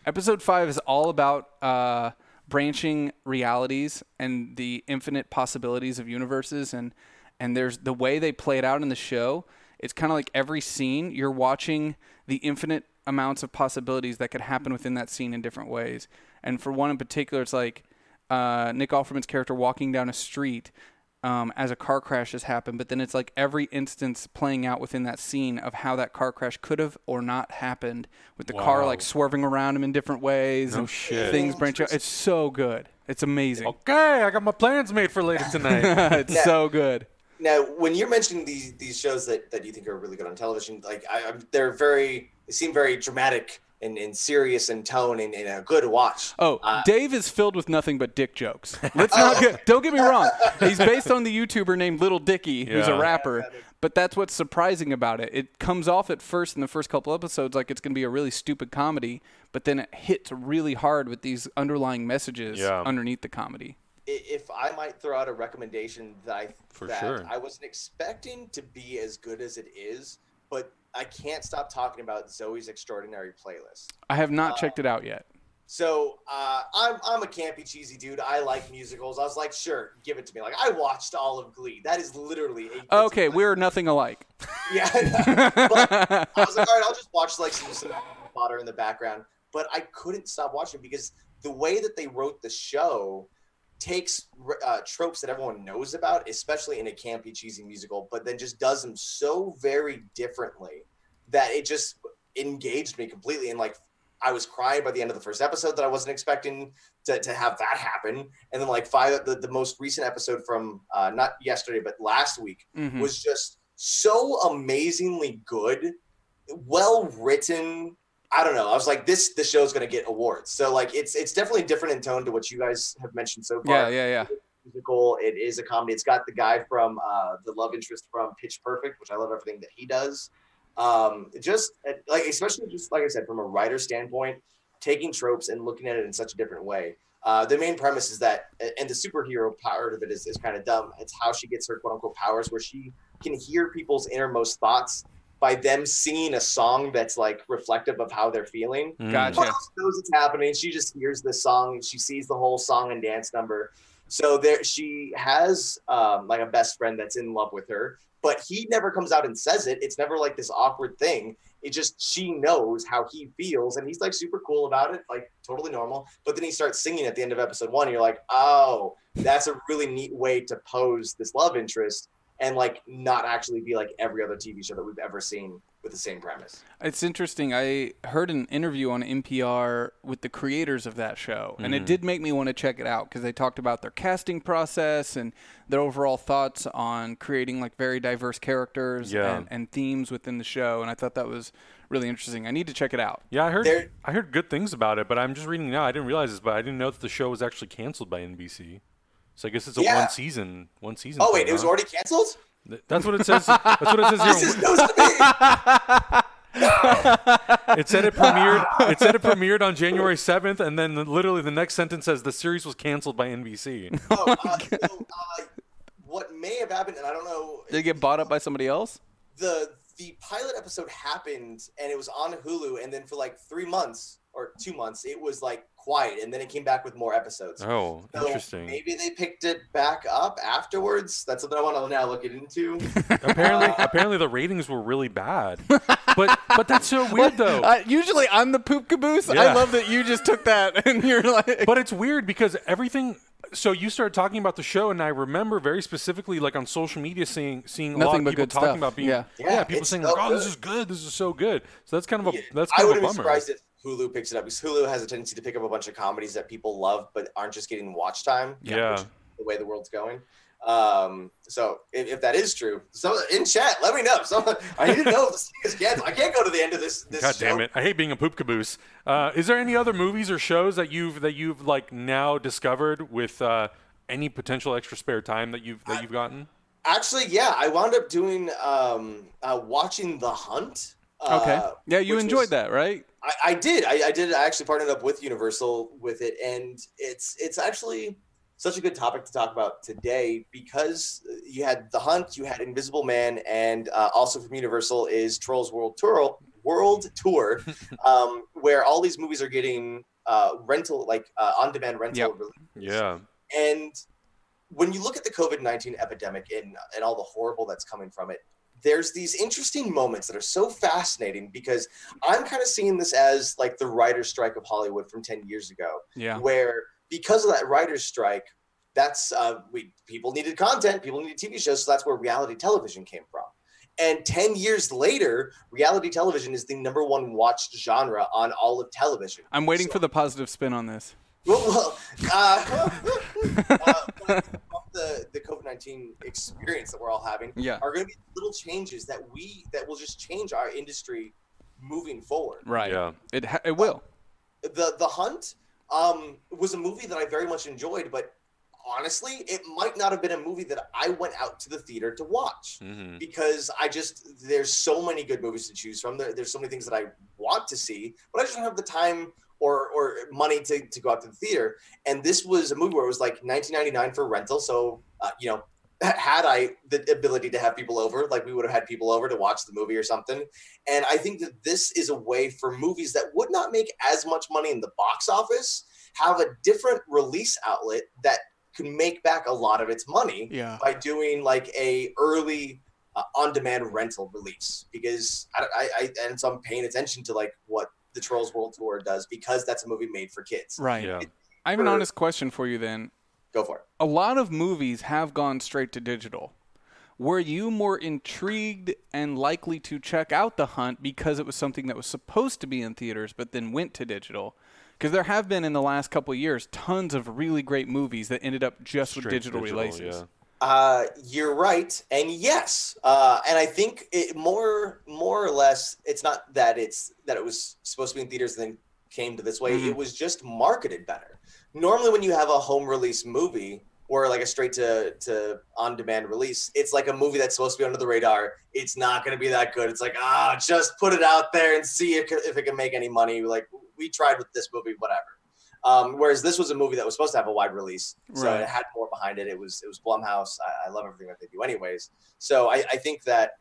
Episode five is all about uh, branching realities and the infinite possibilities of universes, and and there's the way they play it out in the show. It's kind of like every scene you're watching the infinite amounts of possibilities that could happen within that scene in different ways. And for one in particular, it's like uh, Nick Offerman's character walking down a street. Um, as a car crash has happened, but then it's like every instance playing out within that scene of how that car crash could have or not happened, with the car like swerving around him in different ways No and shit. things branch out. It's so good. It's amazing. Okay, I got my plans made for later tonight. [LAUGHS] it's Yeah. so good. Now, when you're mentioning these these shows that, that you think are really good on television, like I, I'm, they're very they seem very dramatic and, and serious in tone and, and a good watch. Oh, Uh, Dave is filled with nothing but dick jokes. [LAUGHS] Let's not get. Don't get me wrong. He's based on the YouTuber named Lil Dicky, who's a rapper. But that's what's surprising about it. It comes off at first in the first couple episodes like it's going to be a really stupid comedy, but then it hits really hard with these underlying messages Yeah. underneath the comedy. If I might throw out a recommendation that I For that sure. I wasn't expecting to be as good as it is, but I can't stop talking about Zoey's Extraordinary Playlist. I have not checked it out yet. So uh, I'm I'm a campy, cheesy dude. I like musicals. I was like, sure, give it to me. Like I watched all of Glee. That is literally a Okay, we're nothing alike. [LAUGHS] yeah. but I was like, all right, I'll just watch like some, some fodder in the background. But I couldn't stop watching because the way that they wrote the show takes uh, tropes that everyone knows about, especially in a campy, cheesy musical, but then just does them so very differently that it just engaged me completely. And like, I was crying by the end of the first episode that I wasn't expecting to, to have that happen. And then like five, the, the most recent episode from uh, not yesterday, but last week Mhm. was just so amazingly good, well written. I don't know. I was like, this the show's gonna get awards. So like, it's it's definitely different in tone to what you guys have mentioned so Yeah, far. yeah, yeah. Musical. It is a comedy. It's got the guy from uh, the love interest from Pitch Perfect, which I love everything that he does. Um, just like especially just like I said, from a writer standpoint, taking tropes and looking at it in such a different way. Uh, the main premise is that, and the superhero part of it is, is kind of dumb. It's how she gets her quote unquote powers, where she can hear people's innermost thoughts by them singing a song that's like reflective of how they're feeling. Mm. Gotcha. No one knows it's happening. She just hears the song and she sees the whole song and dance number. So there, she has um, like a best friend that's in love with her, but he never comes out and says it. It's never like this awkward thing. It just she knows how he feels, and he's like super cool about it, like totally normal. But then he starts singing at the end of episode one. And you're like, oh, that's a really neat way to pose this love interest, and like not actually be like every other TV show that we've ever seen with the same premise. It's interesting. I heard an interview on NPR with the creators of that show, and Mm-hmm. it did make me want to check it out because they talked about their casting process and their overall thoughts on creating like very diverse characters Yeah. and, and themes within the show. And I thought that was really interesting. I need to check it out. Yeah, I heard There- I heard good things about it, but I'm just reading now. I didn't realize this, but I didn't know that the show was actually canceled by NBC. So I guess it's a Yeah. one season, one season. Oh thing, wait, it was huh? already canceled. That's what it says. That's what it says [LAUGHS] This here. is news to me. [LAUGHS] It said it premiered. It said it premiered on January 7th, and then literally the next sentence says the series was canceled by NBC. Oh, uh, so, uh, what may have happened, and I don't know. Did it get bought up by somebody else? the the pilot episode happened and it was on Hulu and then for like three months or two months it was like quiet and then it came back with more episodes. Oh, So interesting. Maybe they picked it back up afterwards. That's something I want to now look into. [LAUGHS] apparently, [LAUGHS] apparently the ratings were really bad. [LAUGHS] But but that's so weird though. Uh, usually I'm the poop caboose. I love that you just took that and you're like. But it's weird because everything. So you started talking about the show, and I remember very specifically, like on social media, seeing seeing a lot of people talking stuff. about being Yeah. Yeah, people saying so like, "Oh, this is good. This is so good." So that's kind of a Yeah, that's I kind of a bummer. surprised if Hulu picks it up because Hulu has a tendency to pick up a bunch of comedies that people love but aren't just getting watch time. Yeah. the way the world's going. Um, so if, if that is true, so in chat, let me know. Someone, I need to know if this thing is canceled. I can't go to the end of this. this God damn it! I hate being a poop caboose. Uh, is there any other movies or shows that you've that you've like now discovered with uh, any potential extra spare time that you've that you've gotten? Actually, yeah, I wound up doing um, uh, watching The Hunt. Okay. uh, yeah, you enjoyed was- that, right? I, I did. I, I did. I actually partnered up with Universal with it, and it's it's actually such a good topic to talk about today because you had The Hunt, you had Invisible Man, and uh, also from Universal is Trolls World Tour, World Tour, [LAUGHS] um, where all these movies are getting uh, rental, like uh, on-demand rental. Yep. Yeah. And when you look at the COVID 19 epidemic and, and all the horrible that's coming from it, there's these interesting moments that are so fascinating because I'm kind of seeing this as like the writer's strike of Hollywood from 10 years ago, Yeah. where because of that writer's strike, that's uh, we people needed content, people needed TV shows, so that's where reality television came from. And 10 years later, reality television is the number one watched genre on all of television. I'm waiting So- for the positive spin on this. Well, well uh, [LAUGHS] uh, the, the COVID 19 experience that we're all having Yeah. are going to be little changes that we that will just change our industry moving forward. Right. Yeah. It ha- it will. the the hunt um was a movie that i very much enjoyed but honestly it might not have been a movie that i went out to the theater to watch hmm because i just there's so many good movies to choose from there, there's so many things that i want to see but i just don't have the time or or money to, to go out to the theater and this was a movie where it was like 1999 for rental so uh, you know had i the ability to have people over like we would have had people over to watch the movie or something and I think that this is a way for movies that would not make as much money in the box office have a different release outlet that can make back a lot of its money Yeah. by doing like a early uh, on-demand rental release. Because I, I, I and so I'm paying attention to like what the Trolls World Tour does because that's a movie made for kids. Right. Yeah. I have an honest question for you then. Go for it. A lot of movies have gone straight to digital. Were you more intrigued and likely to check out The Hunt because it was something that was supposed to be in theaters but then went to digital? Because there have been in the last couple of years tons of really great movies that ended up just with Straight digital, releases. yeah. Uh, you're right, and yes, uh, and I think it more more or less it's not that it's that it was supposed to be in theaters and then came to this way. Mhm. It was just marketed better. Normally, when you have a home release movie or like a straight to to on demand release, it's like a movie that's supposed to be under the radar. It's not going to be that good. It's like ah, just put it out there and see if, if it can make any money. Like we tried with this movie, whatever. Um, whereas this was a movie that was supposed to have a wide release, so Right. it had more behind it. It was it was Blumhouse. I, I love everything that they do, anyways. So I, I think that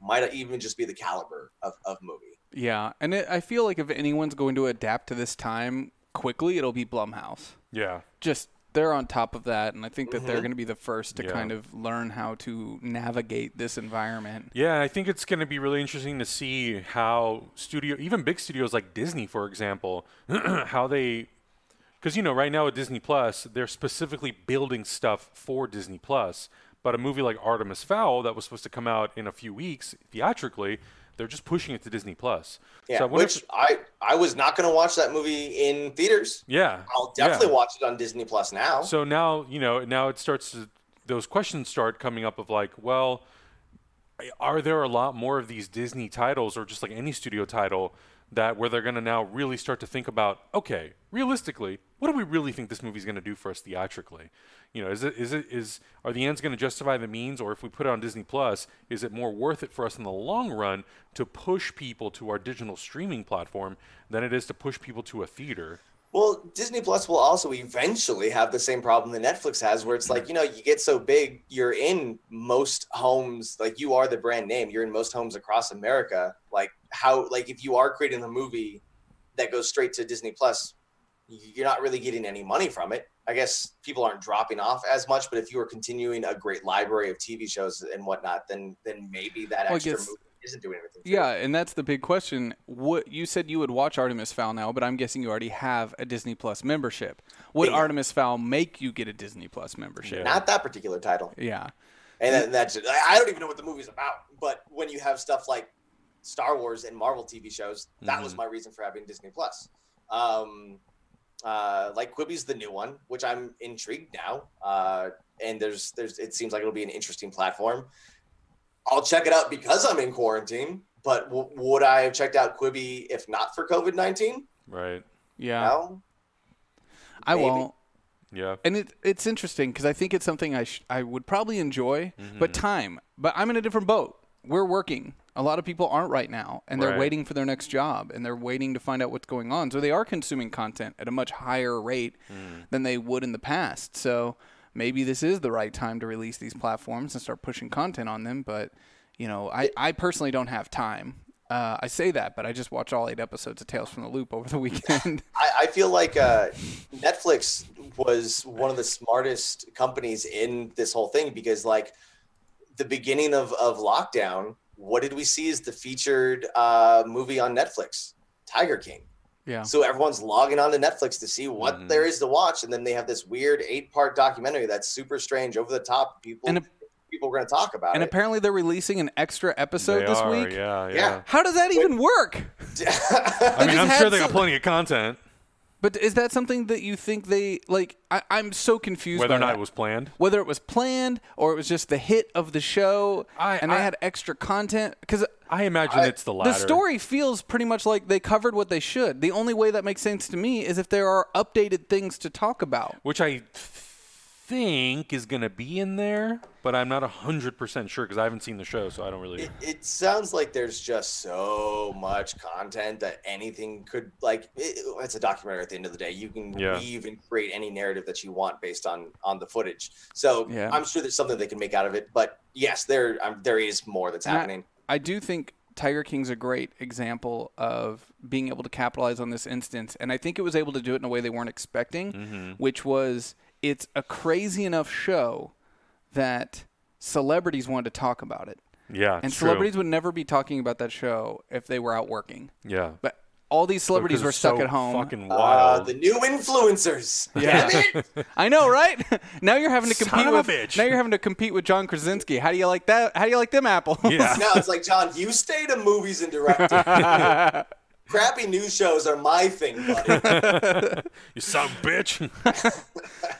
might even just be the caliber of, of movie. Yeah, and it, I feel like if anyone's going to adapt to this time quickly, it'll be Blumhouse. Yeah. Just they're on top of that, and I think that they're Mhm. going to be the first to Yeah. kind of learn how to navigate this environment. Yeah, I think it's going to be really interesting to see how studio, even big studios like Disney, for example, [CLEARS THROAT] how they, because you know, right now at Disney Plus, they're specifically building stuff for Disney Plus. But a movie like Artemis Fowl that was supposed to come out in a few weeks theatrically, they're just pushing it to Disney Plus. Yeah, so I which if- I I was not going to watch that movie in theaters. yeah, I'll yeah. definitely watch it on Disney Plus now. So now, you know, now it starts to those questions start coming up of like, well, are there a lot more of these Disney titles or just like any studio title that where they're going to now really start to think about, okay, realistically, what do we really think this movie's going to do for us theatrically? You know, is it is it is are the ends going to justify the means or if we put it on Disney Plus, is it more worth it for us in the long run to push people to our digital streaming platform than it is to push people to a theater? Well, Disney Plus will also eventually have the same problem that Netflix has, where it's like, you know, you get so big, you're in most homes, like you are the brand name, you're in most homes across America. Like, how, like, if you are creating a movie that goes straight to Disney Plus, you're not really getting any money from it. I guess people aren't dropping off as much, but if you are continuing a great library of TV shows and whatnot, then then maybe that Well, extra guess- movie isn't doing anything. Yeah, and that's the big question. What you said you would watch Artemis Fowl now, but I'm guessing you already have a Disney Plus membership. Would Yeah. Artemis Fowl make you get a Disney Plus membership? Not that particular title. Yeah. And then that's I I don't even know what the movie's about. But when you have stuff like Star Wars and Marvel TV shows, that was Mhm. my reason for having Disney Plus. Um, uh, like Quibi's the new one, which I'm intrigued now. Uh, and there's there's it seems like it'll be an interesting platform. I'll check it out because I'm in quarantine. But w- would I have checked out Quibi if not for COVID nineteen? Right. Yeah. No. I maybe. won't. Yeah. And it, it's interesting because I think it's something I sh- I would probably enjoy, but time. But I'm in a different boat. We're working. A lot of people aren't right now, and they're Right. waiting for their next job, and they're waiting to find out what's going on. So they are consuming content at a much higher rate than they would in the past. So maybe this is the right time to release these platforms and start pushing content on them. But you know, I, I personally don't have time. Uh, I say that, but I just watched all eight episodes of Tales from the Loop over the [LAUGHS] weekend. I, I feel like uh, Netflix was one of the smartest companies in this whole thing because, like, the beginning of, of lockdown, what did we see as the featured uh, movie on Netflix? Tiger King. Yeah. So everyone's logging on to Netflix to see what Mhm. there is to watch, and then they have this weird eight-part documentary that's super strange, over the top. People, And a- people are going to talk about And it. apparently they're releasing an extra episode They this are, week. Yeah, yeah. Yeah. How does that even work? [LAUGHS] I mean, I'm had sure they got plenty of content. But is that something that you think they like? I, I'm so confused. Whether or not that. it was planned. whether it was planned or it was just the hit of the show, I- and they I- had extra content. Because I imagine it's the latter. the story feels pretty much like they covered what they should. The only way that makes sense to me is if there are updated things to talk about. which I think is going to be in there, but I'm not 100% sure because I haven't seen the show, so I don't really. it, it sounds like there's just so much content that anything could like. It, it's a documentary at the end of the day. You can Yeah. weave and create any narrative that you want based on on the footage. So Yeah. I'm sure there's something they can make out of it. But yes, there um, there is more that's And I- happening. I do think Tiger King's a great example of being able to capitalize on this instance, and I think it was able to do it in a way they weren't expecting, Mm-hmm. which was it's a crazy enough show that celebrities wanted to talk about it. yeah, And it's true. celebrities would never be talking about that show if they were out working. Yeah. But all these celebrities were stuck so at home. Fucking Uh, the new influencers. Yeah. Damn it. [LAUGHS] I know, right? [LAUGHS] now you're having to Son compete of a with bitch. now you're having to compete with John Krasinski. How do you like that? How do you like them apples? yeah. [LAUGHS] No, it's like John. You stay to movies and directing. Crappy news shows are my thing, buddy. [LAUGHS] you son of a bitch. [LAUGHS]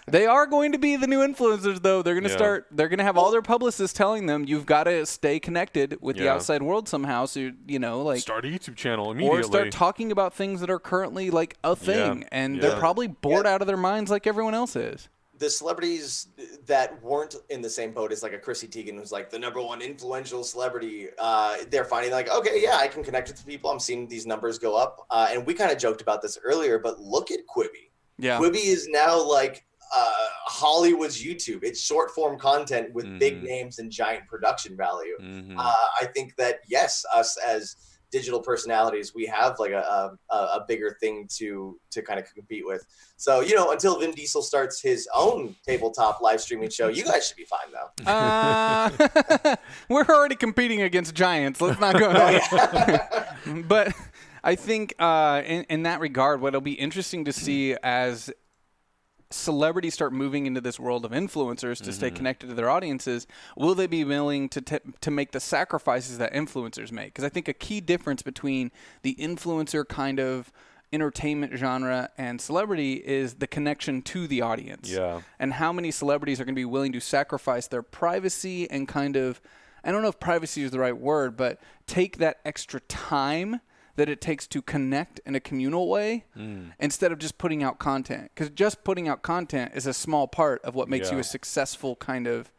They are going to be the new influencers, though. They're going to Yeah. start. They're going to have all their publicists telling them you've got to stay connected with the outside world somehow. So you, you know, like, Start a YouTube channel immediately. or start talking about things that are currently like a thing, and they're probably bored Yeah. out of their minds like everyone else is. The celebrities that weren't in the same boat as like a Chrissy Teigen, who's like the number one influential celebrity, uh, they're finding like, okay, yeah, I can connect with people. I'm seeing these numbers go up. Uh, and we kind of joked about this earlier, but look at Quibi. Yeah. Quibi is now like uh, Hollywood's YouTube. It's short form content with big Mhm. names and giant production value. Mhm. Uh, I think that yes, us as digital personalities, we have like a, a, a bigger thing to to kind of compete with. So you know, until Vin Diesel starts his own tabletop live streaming show, you guys should be fine though. Uh, [LAUGHS] we're already competing against giants. Let's not go. [LAUGHS] But I think uh, in, in that regard, what'll be interesting to see as celebrities start moving into this world of influencers to stay mm-hmm. connected to their audiences, will they be willing to t- to make the sacrifices that influencers make? Because I think a key difference between the influencer kind of entertainment genre and celebrity is the connection to the audience Yeah. and how many celebrities are going to be willing to sacrifice their privacy and kind of I don't know if privacy is the right word, but take that extra time that it takes to connect in a communal way Mm. instead of just putting out content because just putting out content is a small part of what makes you a successful kind of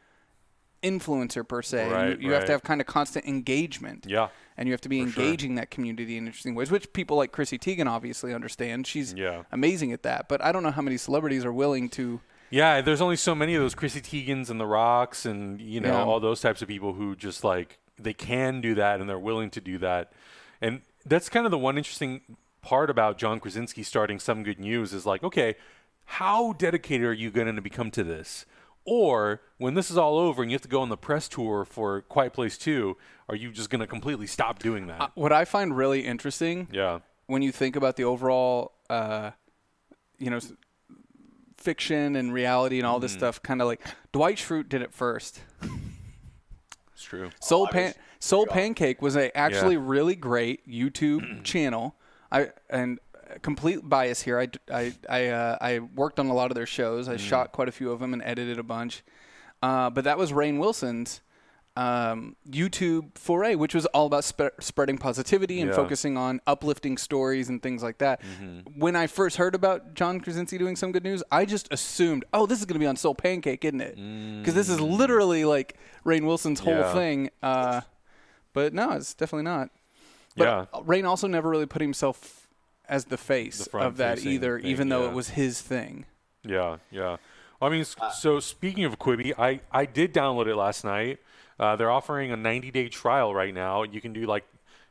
influencer per se Right, you, you have to have kind of constant engagement Yeah. and you have to be For sure. engaging that community in interesting ways, which people like Chrissy Teigen obviously understand. She's Yeah. amazing at that, but I don't know how many celebrities are willing to. Yeah, there's only so many of those Chrissy Teigens and The Rocks and you know Yeah. all those types of people who just like they can do that and they're willing to do that, and that's kind of the one interesting part about John Krasinski starting Some Good News is like, okay, how dedicated are you going to become to this? Or when this is all over and you have to go on the press tour for Quiet Place 2, are you just going to completely stop doing that? What I find really interesting yeah. when you think about the overall, uh, you know, s- fiction and reality and all this stuff, kind of like Dwight Schrute did it first. [LAUGHS] True. Soul I Pan was- Soul God. Pancake was a actually really great YouTube [CLEARS THROAT] channel. I and complete bias here. I uh, I worked on a lot of their shows. I shot quite a few of them and edited a bunch. Uh, but that was Rainn Wilson's um, YouTube foray, which was all about spe- spreading positivity and Yeah. focusing on uplifting stories and things like that. When I first heard about John Krasinski doing some good news, I just assumed, oh, this is going to be on Soul Pancake, isn't it? Because this is literally like Rainn Wilson's whole Yeah. thing. Uh, but no, it's definitely not. But Yeah. Rainn also never really put himself as the face The of that either, thing, even though it was his thing. Yeah, yeah. I mean, Uh, so speaking of Quibi, I, I did download it last night. Uh, they're offering a 90 day trial right now. You can do like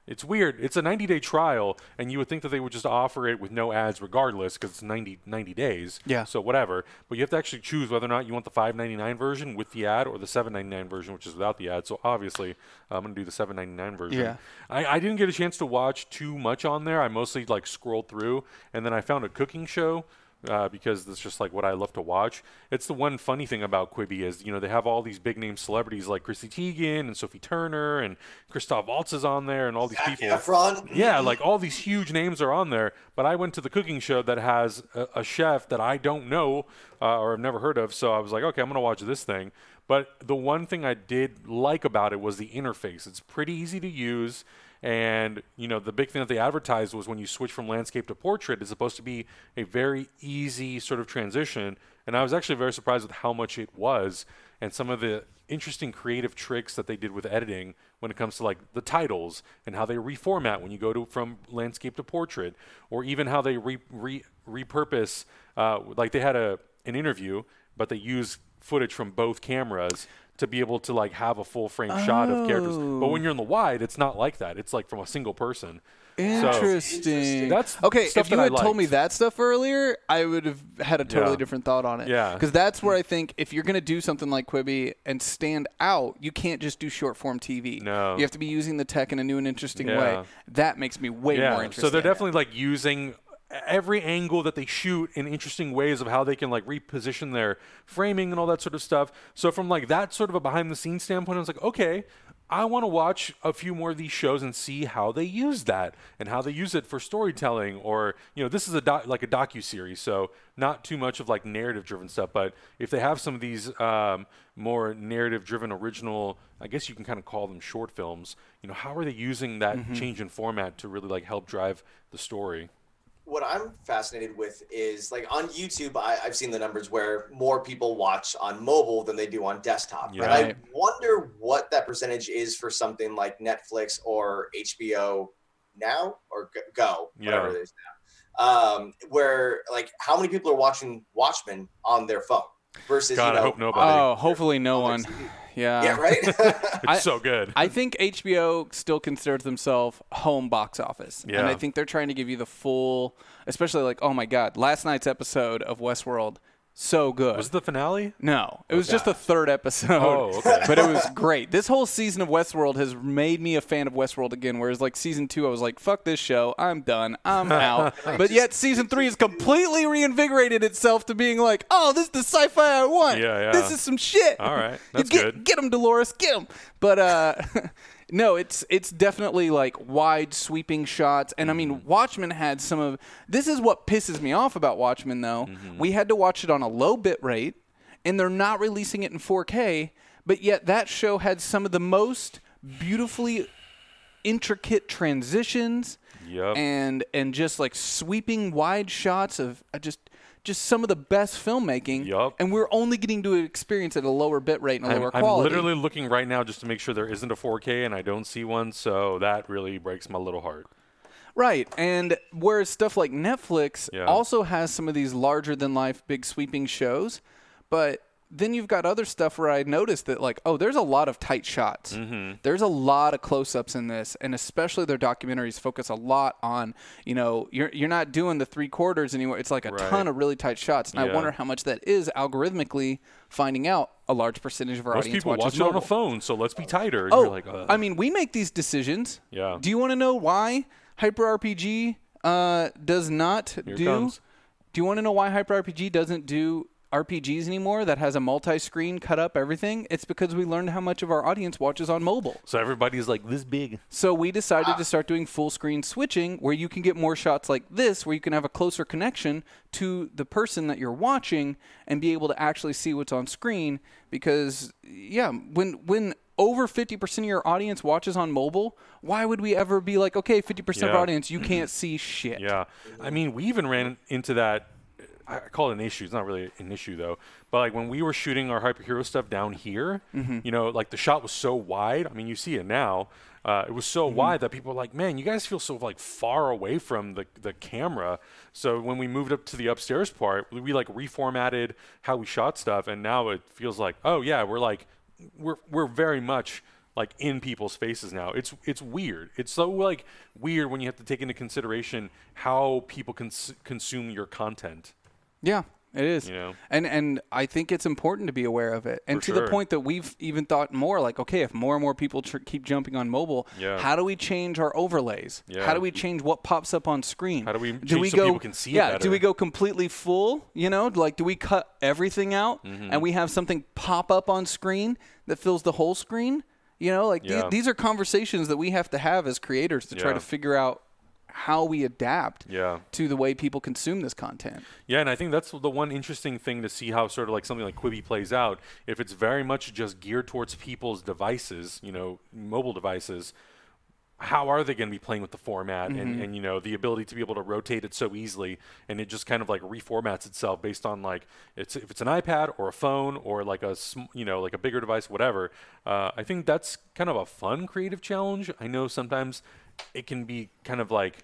It's weird. It's a 90 day trial, and you would think that they would just offer it with no ads regardless because it's 90, 90 days. Yeah. So whatever. But you have to actually choose whether or not you want the 5.99 version with the ad or the 7.99 version, which is without the ad. So obviously, I'm going to do the 7.99 version. Yeah. I, I didn't get a chance to watch too much on there. I mostly like scrolled through, and then I found a cooking show uh, because that's just like what I love to watch. It's the one funny thing about Quibi is you know they have all these big name celebrities like Chrissy Teigen and Sophie Turner and Christoph Waltz is on there and all these people. Efron. Yeah, like all these huge names are on there. But I went to the cooking show that has a, a chef that I don't know uh, or have never heard of. So I was like, okay, I'm gonna watch this thing. But the one thing I did like about it was the interface. It's pretty easy to use. And you know the big thing that they advertised was when you switch from landscape to portrait, it's supposed to be a very easy sort of transition. And I was actually very surprised with how much it was, and some of the interesting creative tricks that they did with editing when it comes to like the titles and how they reformat when you go to from landscape to portrait, or even how they re, re, repurpose. Uh, like they had a an interview, but they use footage from both cameras to be able to like have a full frame shot of characters. But when oh. you're in the wide, it's not like that. It's like from a single person. Interesting. That's okay. stuff If you that I had told me that stuff earlier, I would have had a totally Yeah. different thought on it. Yeah. Because that's where I think if you're going to do something like Quibi and stand out, you can't just do short form TV. No. You have to be using the tech in a new and interesting way. That makes me way more interested. So they're definitely like using every angle that they shoot in interesting ways of how they can like reposition their framing and all that sort of stuff. So from like that sort of a behind the scenes standpoint, I was like, okay, I want to watch a few more of these shows and see how they use that and how they use it for storytelling or you know this is a doc, like a docu series so not too much of like narrative driven stuff but if they have some of these um, more narrative driven original I guess you can kind of call them short films you know how are they using that Mm-hmm. change in format to really like help drive the story what I'm fascinated with is like on YouTube, I, I've seen the numbers where more people watch on mobile than they do on desktop. Yeah. And I wonder what that percentage is for something like Netflix or HBO now or Go- Go, whatever Yeah. it is now. Um, where like how many people are watching Watchmen on their phone versus God, you know, I hope nobody. Oh, hopefully no on one. TV? Yeah. yeah, right. [LAUGHS] it's I- so good. I think HBO still considers themselves home box office. And I think they're trying to give you the full, especially like, oh my God, last night's episode of Westworld, so good. was it the finale? no, it was just the third episode. Oh, [LAUGHS] okay. but it was great. This whole season of Westworld has made me a fan of Westworld again. Whereas like season two, I was like, "Fuck this show, I'm done, I'm [LAUGHS] out." but yet season three has completely reinvigorated itself to being like, "Oh, this is the sci-fi I want. Yeah, yeah. This is some shit." All right, that's get, good. Get him, Dolores. Get him. But uh, [LAUGHS] no, it's it's definitely like wide sweeping shots, and I mean, Mm-hmm. Watchmen had some of. This is what pisses me off about Watchmen, though. Mm-hmm. We had to watch it on a low bit rate, and they're not releasing it in 4K. But yet, that show had some of the most beautifully intricate transitions Yep. and and just like sweeping wide shots of uh, just just some of the best filmmaking Yup. and we're only getting to experience at a lower bit rate and a I'm, lower I'm quality literally looking right now just to make sure there isn't a 4K and I don't see one, so that really breaks my little heart. right and whereas stuff like netflix Yeah. also has some of these larger than life big sweeping shows but then you've got other stuff where I noticed that like, oh, there's a lot of tight shots. Mm-hmm. There's a lot of close-ups in this, and especially their documentaries focus a lot on, you know, you're you're not doing the three quarters anymore. It's like a Right. ton of really tight shots, and I wonder how much that is algorithmically finding out a large percentage of our Most audience people watches watch it on a phone, so let's be tighter. And Oh, you're like, uh, I mean, we make these decisions. Yeah. Do you want to know why Hyper RPG uh, does not Here do? Do you want to know why Hyper RPG doesn't do RPGs anymore? That has a multi-screen cut up everything. It's because we learned how much of our audience watches on mobile. so everybody's like this big. So we decided to start doing full screen switching where you can get more shots like this where you can have a closer connection to the person that you're watching and be able to actually see what's on screen because yeah, when when over 50% of your audience watches on mobile, why would we ever be like, okay, 50% of Yeah. our audience, you [CLEARS THROAT] can't see shit. Yeah. I mean, we even ran into that. I call it an issue. It's not really an issue though. But like when we were shooting our hyperhero stuff down here, Mm-hmm. you know, like the shot was so wide. I mean, you see it now. Uh, it was so Mm-hmm. wide that people were like, "Man, you guys feel so like far away from the the camera." So when we moved up to the upstairs part, we, we like reformatted how we shot stuff, and now it feels like, oh yeah, we're like, we're we're very much like in people's faces now. It's it's weird. It's so like weird when you have to take into consideration how people cons- consume your content. Yeah, it is. You know? And and I think it's important to be aware of it. And For to the point that we've even thought more like, okay, if more and more people tr- keep jumping on mobile, Yeah. how do we change our overlays? Yeah. How do we change what pops up on screen? How do we do we so go, people can see it Yeah, do we go completely full? You know, like do we cut everything out Mm-hmm. and we have something pop up on screen that fills the whole screen? You know, like Yeah. these are conversations that we have to have as creators to try to figure out how we adapt Yeah. to the way people consume this content. Yeah, and I think that's the one interesting thing to see how sort of like something like Quibi plays out. If it's very much just geared towards people's devices, you know, mobile devices, how are they going to be playing with the format and, and you know the ability to be able to rotate it so easily and it just kind of like reformats itself based on like it's if it's an iPad or a phone or like a sm- you know like a bigger device whatever uh, I think that's kind of a fun creative challenge I know sometimes it can be kind of like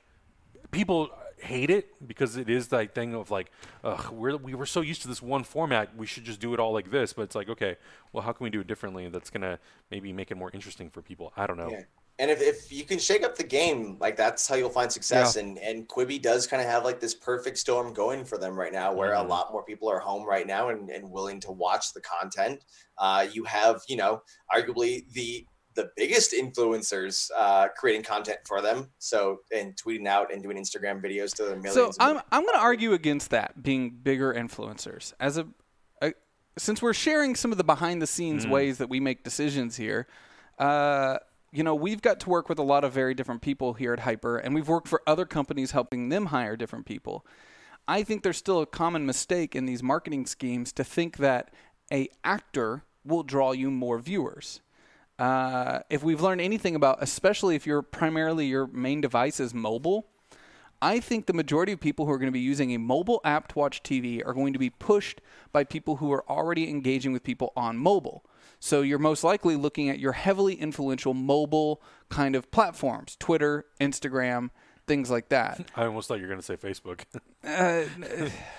people hate it because it is that thing of like, ugh, we're, we were so used to this one format, we should just do it all like this. But it's like, okay, well, how can we do it differently? That's gonna maybe make it more interesting for people. I don't know. Yeah. And if, if you can shake up the game, like that's how you'll find success. And and Quibi does kind of have like this perfect storm going for them right now, where Mhm. a lot more people are home right now and, and willing to watch the content. Uh, you have, you know, arguably the the biggest influencers uh, creating content for them. So and tweeting out and doing Instagram videos to the millions. So I'm. I'm going to argue against that being bigger influencers as a, a since we're sharing some of the behind the scenes ways that we make decisions here. Uh, you know, we've got to work with a lot of very different people here at Hyper, and we've worked for other companies helping them hire different people. I think there's still a common mistake in these marketing schemes to think that a actor will draw you more viewers. Uh, if we've learned anything about, especially if you're primarily your main device is mobile, I think the majority of people who are going to be using a mobile app to watch TV are going to be pushed by people who are already engaging with people on mobile. So you're most likely looking at your heavily influential mobile kind of platforms, Twitter, Instagram, things like that. [LAUGHS] I almost thought you were gonna say Facebook. Uh,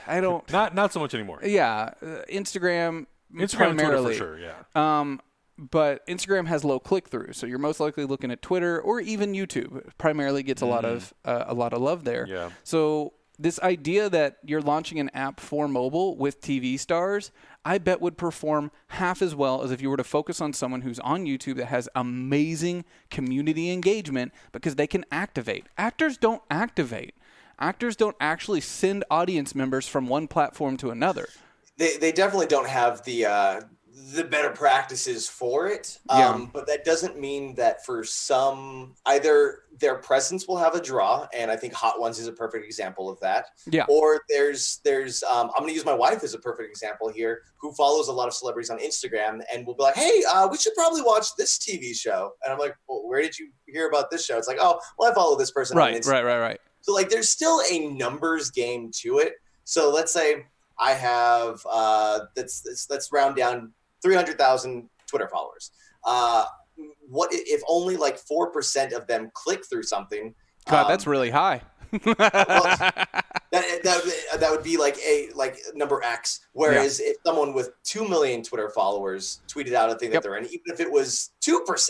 I don't. [LAUGHS] not not so much anymore. Yeah, uh, Instagram, Instagram, and Twitter for sure. Yeah. Um, but Instagram has low click through, so you're most likely looking at Twitter or even YouTube. Primarily gets a lot of uh, a lot of love there. Yeah. So this idea that you're launching an app for mobile with TV stars, I bet would perform half as well as if you were to focus on someone who's on YouTube that has amazing community engagement because they can activate. Actors don't activate. Actors don't actually send audience members from one platform to another. they, they definitely don't have the uh, the better practices for it. Yeah. Um, but that doesn't mean that for some either their presence will have a draw, and I think Hot Ones is a perfect example of that. Yeah. Or there's there's um, I'm gonna use my wife as a perfect example here, who follows a lot of celebrities on Instagram and will be like, hey, uh, we should probably watch this TV show. And I'm like, well, where did you hear about this show? It's like, oh, well, I follow this person on Right, right, right, right. So like there's still a numbers game to it. So let's say I have uh let's let's, let's round down 300,000 Twitter followers. Uh what if only like 4% of them click through something? God, Um, that's really high. [LAUGHS] that, that that would be like a like number X. Whereas if someone with 2 million Twitter followers tweeted out a thing that they're in, even if it was 2%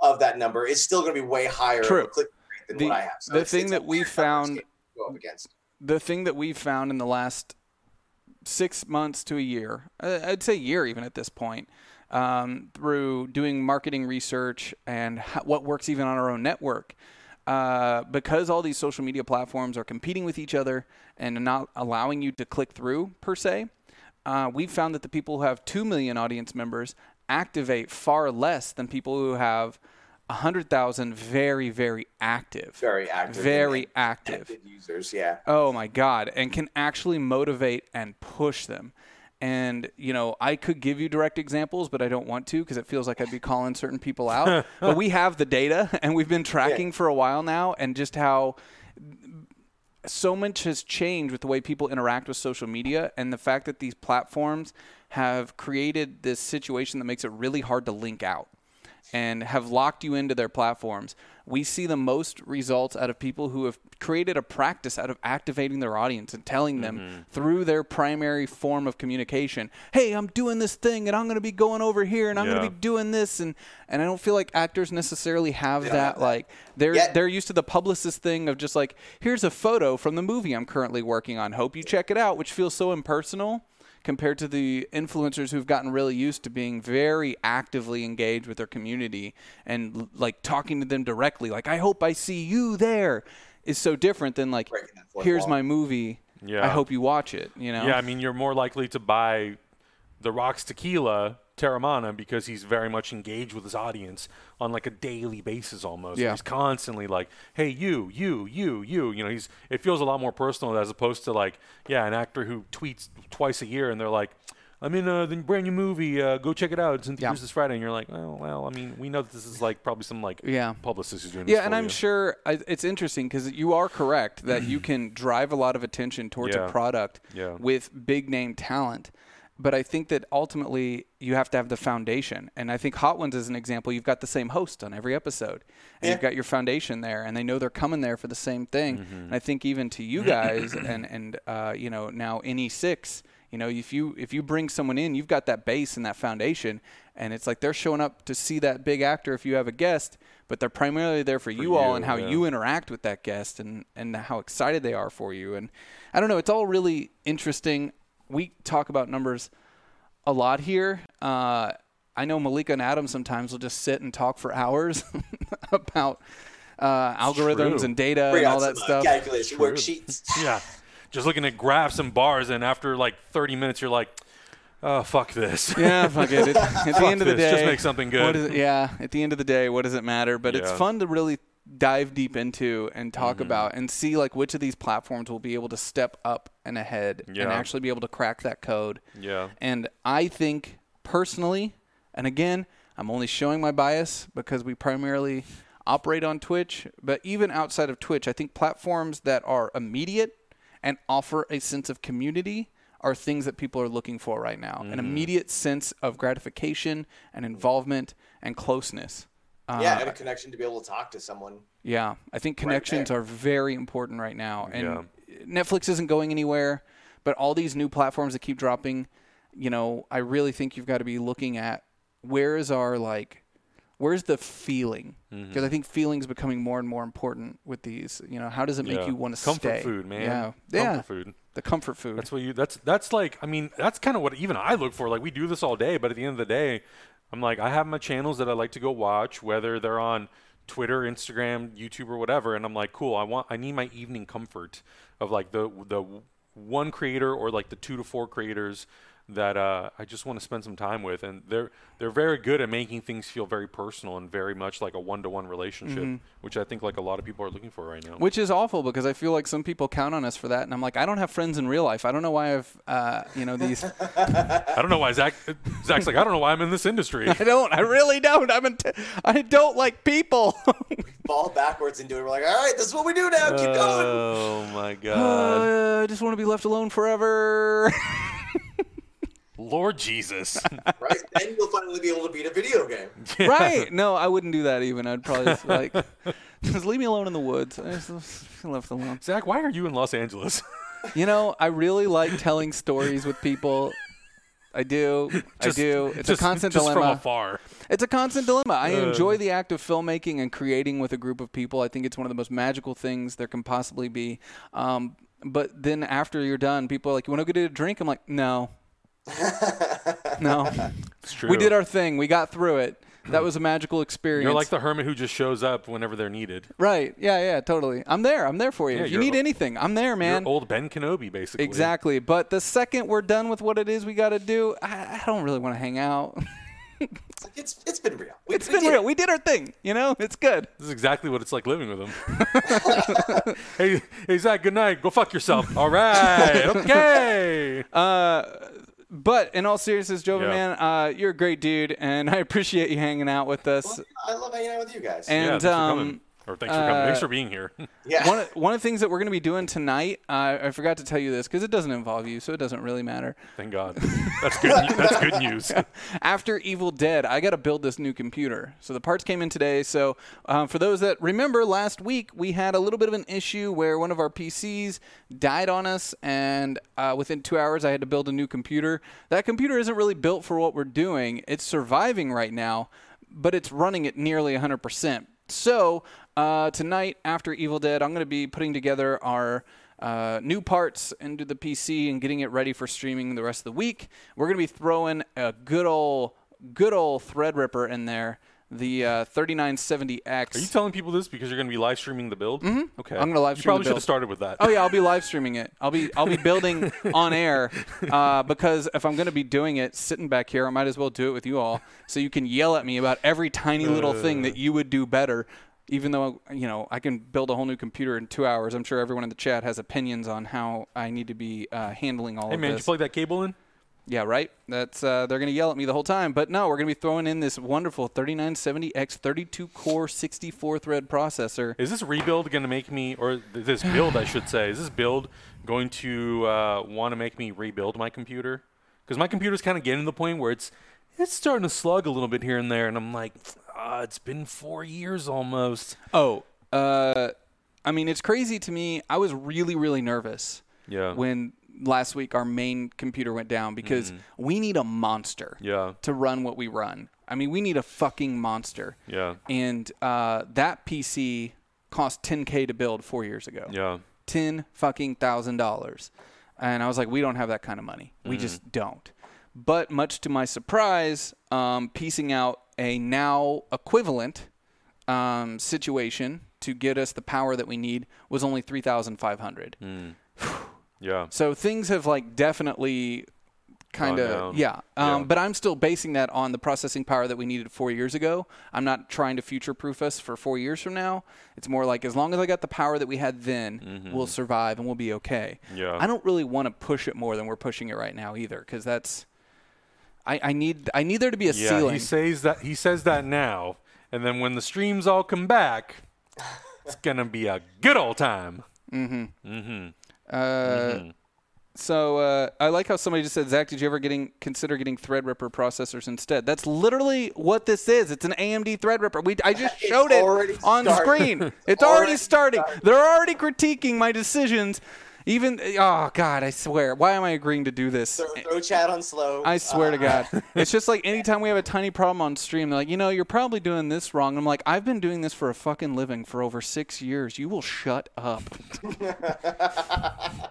of that number, it's still going to be way higher True. a click rate than The- what I have. So the thing that we found- go up against. the thing that we've found in the last six months to a year, I'd say year even at this point, um, through doing marketing research and what works even on our own network. Uh, because all these social media platforms are competing with each other and not allowing you to click through per se, uh, we've found that the people who have 2 million audience members activate far less than people who have 100,000 very, very active. Very active. Very active. active users, yeah. Oh my God. And can actually motivate and push them. And, you know, I could give you direct examples, but I don't want to because it feels like I'd be calling certain people out. [LAUGHS] but we have the data [LAUGHS] and we've been tracking for a while now and just how so much has changed with the way people interact with social media and the fact that these platforms have created this situation that makes it really hard to link out and have locked you into their platforms. we see the most results out of people who have created a practice out of activating their audience and telling them Mm-hmm. through their primary form of communication, "Hey, I'm doing this thing and I'm going to be going over here and I'm going to be doing this." And and I don't feel like actors necessarily have don't that like they're Yet- they're used to the publicist thing of just like, "Here's a photo from the movie I'm currently working on. Hope you check it out," which feels so impersonal compared to the influencers who've gotten really used to being very actively engaged with their community and like talking to them directly like i hope i see you there is so different than like Breaking that fourth here's my movie. Yeah. i hope you watch it you know? Yeah, I mean, you're more likely to buy the Rock's tequila, Teremana, because he's very much engaged with his audience on like a daily basis almost. Yeah. He's constantly like, hey, you, you, you, you. You know, he's it feels a lot more personal as opposed to like, yeah, an actor who tweets twice a year and they're like, I'm in uh, the brand new movie. Uh, go check it out. It's in theaters Yeah. this Friday. And you're like, well, well, I mean, we know that this is like probably some like Yeah. publicist who's doing this yeah and i'm you. sure I, it's interesting because you are correct that you [CLEARS THROAT] can drive a lot of attention towards Yeah. a product Yeah. with big name talent but i think that ultimately you have to have the foundation and i think hot ones is an example you've got the same host on every episode and Yeah. you've got your foundation there and they know they're coming there for the same thing Mm-hmm. and i think even to you guys [COUGHS] and and uh, you know now ne6 you know if you if you bring someone in you've got that base and that foundation and it's like they're showing up to see that big actor if you have a guest but they're primarily there for, you all and how yeah. you interact with that guest and and how excited they are for you and i don't know it's all really interesting we talk about numbers a lot here uh, i know malika and adam sometimes will just sit and talk for hours [LAUGHS] about uh, algorithms true. and data Bring and all that stuff calculation worksheets. [LAUGHS] yeah, just looking at graphs and bars, and after like 30 minutes, you're like, oh, fuck this. [LAUGHS] Yeah, fuck it. At, at the end of the day, Just make something good. What is it? Yeah, at the end of the day, what does it matter? But it's fun to really dive deep into and talk Mm-hmm. about and see like which of these platforms will be able to step up and ahead and actually be able to crack that code. Yeah. And I think personally, and again, I'm only showing my bias because we primarily operate on Twitch, but even outside of Twitch, I think platforms that are immediate and offer a sense of community are things that people are looking for right now. Mm-hmm. An immediate sense of gratification and involvement and closeness. Uh, yeah, and a connection to be able to talk to someone. yeah, I think connections there. are very important right now, and Yeah. Netflix isn't going anywhere. But all these new platforms that keep dropping, you know, I really think you've got to be looking at where is our like, where's the feeling? Mm-hmm. Because I think feeling's becoming more and more important with these. You know, how does it make Yeah. you want to stay? Comfort stay? food, man. Yeah, Comfort yeah, food. the comfort food. That's what you. That's that's like. I mean, that's kind of what even I look for. Like we do this all day, but at the end of the day, I'm like, I have my channels that I like to go watch, whether they're on Twitter, Instagram, YouTube, or whatever, and I'm like, cool. I want. I need my evening comfort of like the the one creator or like the two to four creators that uh, I just want to spend some time with, and they're they're very good at making things feel very personal and very much like a one to one relationship, which I think like a lot of people are looking for right now. which is awful because I feel like some people count on us for that, and I'm like, I don't have friends in real life. I don't know why I've, uh, you know, these. [LAUGHS] I don't know why Zach. Zach's like, I don't know why I'm in this industry. [LAUGHS] I don't. I really don't. I'm. In I don't like people. We fall backwards into it. We're like, all right, this is what we do now. Keep going. Oh my [SIGHS] god. Uh, I just want to be left alone forever. [LAUGHS] Lord Jesus. [LAUGHS] right? Then you'll finally be able to beat a video game. [LAUGHS] right? No, I wouldn't do that even. I'd probably just like, [LAUGHS] just leave me alone in the woods. I just feel left alone. Zach, why are you in Los Angeles? You know, I really like telling stories with people. I do. I do. It's just, a constant just dilemma. from afar. It's a constant dilemma. I Uh. enjoy the act of filmmaking and creating with a group of people. I think it's one of the most magical things there can possibly be. Um, but then after you're done, people are like, "You want to go get a drink?" I'm like, "No, [LAUGHS] no." It's true. We did our thing. We got through it. That was a magical experience. You're like the hermit who just shows up whenever they're needed. right? Yeah, yeah, totally. I'm there. I'm there for you. Yeah, if you need o- anything, I'm there, man. You're old Ben Kenobi, basically. Exactly. But the second we're done with what it is we got to do, I, I don't really want to hang out. It's [LAUGHS] like, it's it's been real. We, it's we been did real. We did our thing. You know, it's good. This is exactly what it's like living with him. [LAUGHS] hey, hey, Zach, good night. Go fuck yourself. All right. Okay. Uh, but in all seriousness, Jova Yeah. man, uh, you're a great dude, and [LAUGHS] I appreciate you hanging out with us. Well, I love hanging out with you guys. And thanks for um, coming. Or thanks for coming. Uh, Thanks for being here. [LAUGHS] Yeah. one of, one of the things that we're going to be doing tonight, uh, I forgot to tell you this because it doesn't involve you, so it doesn't really matter. Thank God. That's good. That's good news. [LAUGHS] After Evil Dead, I got to build this new computer. So the parts came in today. So um, for those that remember, last week we had a little bit of an issue where one of our PCs died on us, and uh, within two hours I had to build a new computer. That computer isn't really built for what we're doing. It's surviving right now, but it's running at nearly 100%. So uh, tonight, after Evil Dead, I'm going to be putting together our uh, new parts into the PC and getting it ready for streaming the rest of the week. We're going to be throwing a good old, good old Threadripper in there, the uh, 3970X. Are you telling people this because you're going to be live streaming the build? Mm-hmm. Okay. I'm gonna live You stream the probably should build. have started with that. Oh yeah, I'll be live streaming it. I'll be I'll be [LAUGHS] building on air [LAUGHS] uh, because if I'm going to be doing it sitting back here, I might as well do it with you all, so you can yell at me about every tiny little thing that you would do better. Even though you know I can build a whole new computer in two hours, I'm sure everyone in the chat has opinions on how I need to be uh, handling all Hey of man, did you this. plug that cable in? Yeah, right. That's uh, they're gonna yell at me the whole time. But no, we're gonna be throwing in this wonderful 3970X 32 core 64 thread processor. Is this rebuild going to make me, or this build, I should say, is this build going to uh, want to make me rebuild my computer? Because my computer's kind of getting to the point where it's it's starting to slug a little bit here and there, and I'm like, uh, it's been four years almost. Oh, uh, I mean, it's crazy to me. I was really, really nervous Yeah. when last week our main computer went down because we need a monster yeah. to run what we run. I mean, we need a fucking monster. Yeah. And uh, that PC cost 10k to build four years ago. Yeah. ten fucking thousand dollars. And I was like, we don't have that kind of money. We just don't. But much to my surprise, um, piecing out a now equivalent um, situation to get us the power that we need was only three thousand five hundred. Yeah. So things have like definitely kind of yeah. Um, Yeah. But I'm still basing that on the processing power that we needed four years ago. I'm not trying to future-proof us for four years from now. It's more like as long as I got the power that we had then, we'll survive and we'll be okay. Mm-hmm. Yeah. I don't really want to push it more than we're pushing it right now either, because that's. I, I need I need there to be a Yeah. ceiling. He says that he says that now, and then when the streams all come back, it's [LAUGHS] gonna be a good old time. Uh, So uh, I like how somebody just said, Zach, did you ever getting consider getting Threadripper processors instead? That's literally what this is. It's an AMD Threadripper. We I just [LAUGHS] showed it on started. screen. [LAUGHS] It's already already starting. They're already critiquing my decisions. Even oh god, I swear. Why am I agreeing to do this? Throw, throw chat on slow. I swear to Uh, God. [LAUGHS] It's just like anytime we have a tiny problem on stream, they're like, you know, you're probably doing this wrong. I'm like, I've been doing this for a fucking living for over six years. You will shut up. [LAUGHS] [LAUGHS]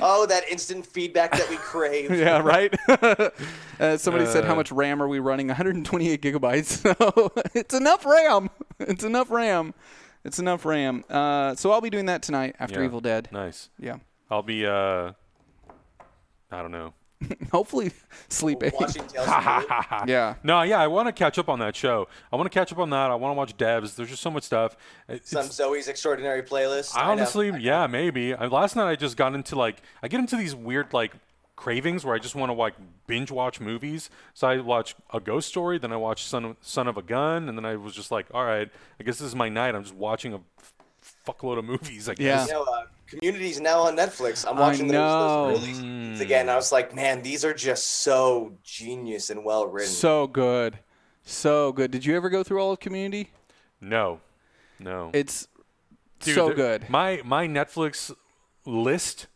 Oh, that instant feedback that we crave. yeah, right. uh, somebody said, "How Uh. much RAM are we running?" 128 gigabytes. So it's enough RAM. It's enough RAM. It's enough RAM. Uh, so I'll be doing that tonight after Yeah. Evil Dead. Nice. Yeah. I'll be. uh I don't know. [LAUGHS] Hopefully sleeping. Watching Tales from [LAUGHS] yeah. No, yeah, I want to catch up on that show. I want to catch up on that. I want to watch Devs. There's just so much stuff. It's- Some Zoey's extraordinary playlist. I know. honestly, yeah, maybe. I, last night I just got into like I get into these weird like cravings where I just want to like binge watch movies. So I watch a Ghost Story, then I watch Son of, Son of a Gun, and then I was just like, all right, I guess this is my night. I'm just watching a f- fuckload of movies. I Yeah. guess. You know, uh, Community's now on Netflix. I'm watching those, know. those early again. I was like, man, these are just so genius and well written. So good. So good. Did you ever go through all of Community? No, no. It's Dude, so the- good. My my Netflix list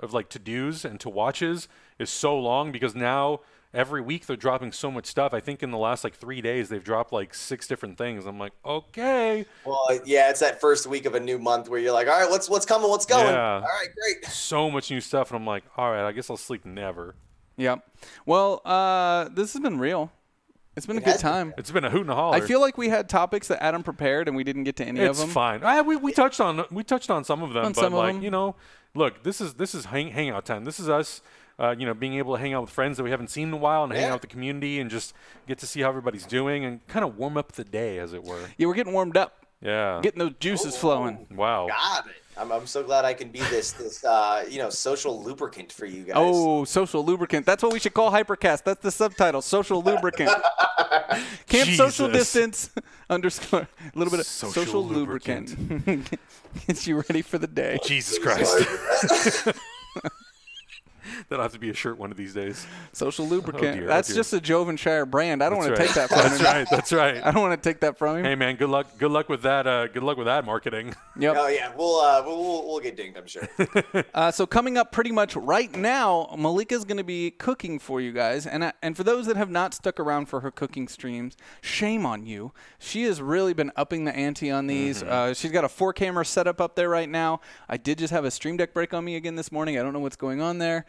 of like to dos and to watches is so long because now every week they're dropping so much stuff. I think in the last like three days they've dropped like six different things. I'm like, okay, well, yeah, it's that first week of a new month where you're like, all right, what's what's coming? What's going? Yeah. All right, great. so much new stuff, and I'm like, all right, I guess I'll sleep never. yeah. Well, uh, this has been real. It's been a good has been. time. It's been a hoot and a holler. I feel like we had topics that Adam prepared and we didn't get to any it's of them. It's fine. Ah, we, we touched on we touched on some of them, On but some of like them. you know, look, this is this is hang, hangout time. This is us. Uh, you know, being able to hang out with friends that we haven't seen in a while and hang out with the community and just get to see how everybody's doing and kind of warm up the day, as it were. Yeah, we're getting warmed up, Yeah. getting those juices flowing. wow. Got it. I'm, I'm so glad I can be this this uh, you know social lubricant for you guys. Oh, social lubricant. That's what we should call Hypercast. That's the subtitle, social lubricant. [LAUGHS] Camp social distance underscore a little bit of social, Social lubricant. [LAUGHS] Gets you ready for the day. Jesus Christ. [LAUGHS] [LAUGHS] That'll have to be a shirt one of these days. Social lubricant. dear, oh That's dear. just a Jovenshire brand. I don't want to take that from you. That's him. right. That's right. [LAUGHS] I don't want to take that from him. Hey man, good luck. Good luck with that. Uh, good luck with that marketing. [LAUGHS] Yep. Oh yeah, we'll uh, we'll, we'll we'll get dinged, I'm sure. Uh, so coming up pretty much right now, Malika's going to be cooking for you guys, and I, and for those that have not stuck around for her cooking streams, shame on you. She has really been upping the ante on these. Uh, she's got a four camera setup up there right now. I did just have a Stream Deck break on me again this morning. I don't know what's going on there.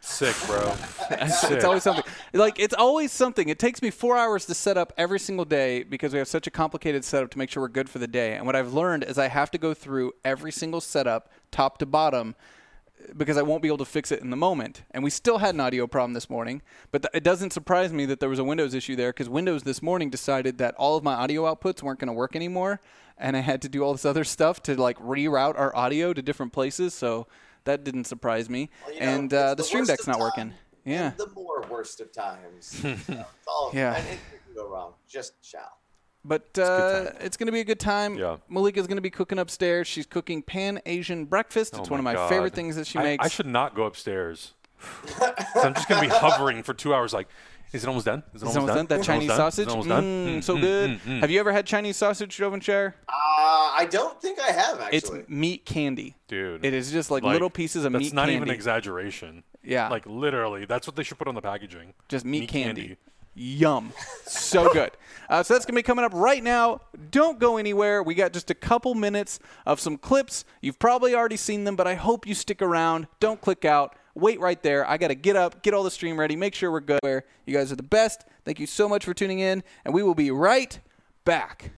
Sick, bro. [LAUGHS] It's, Sick. it's always something. Like it's always something. It takes me four hours to set up every single day because we have such a complicated setup to make sure we're good for the day. And what I've learned is I have to go through every single setup, top to bottom, because I won't be able to fix it in the moment. And we still had an audio problem this morning, but th- it doesn't surprise me that there was a Windows issue there because Windows this morning decided that all of my audio outputs weren't going to work anymore, and I had to do all this other stuff to like reroute our audio to different places. So that didn't surprise me. Well, you know, and uh, the the Stream Deck's not time working. Yeah. And the more worst of times. [LAUGHS] You know, it's all, Yeah. And it can go wrong. Just shall. But uh, it's going to be a good time. Yeah. Malika's going to be cooking upstairs. She's cooking Pan Asian breakfast. It's Oh one of my God. favorite things that she I- makes. I, should not go upstairs. [LAUGHS] so I'm just gonna be hovering for two hours. Like, is it almost done? Is it Is almost, it almost done? That Is it almost Chinese done? sausage? Is it almost done? Mm, Mm, so mm, good. mm, mm. Have you ever had Chinese sausage, Jovenshire? Uh, I don't think I have actually. It's meat candy. Dude, It is just like, like, little pieces of That's meat not candy. even exaggeration. Yeah. Like literally, that's what they should put on the packaging. just meat, candy. Yum. So [LAUGHS] good. Uh, so that's going to be coming up right now. Don't go anywhere. We got just a couple minutes of some clips. You've probably already seen them, but I hope you stick around. Don't click out. Wait right there. I got to get up, get all the stream ready, make sure we're good. You guys are the best. Thank you so much for tuning in, and we will be right back.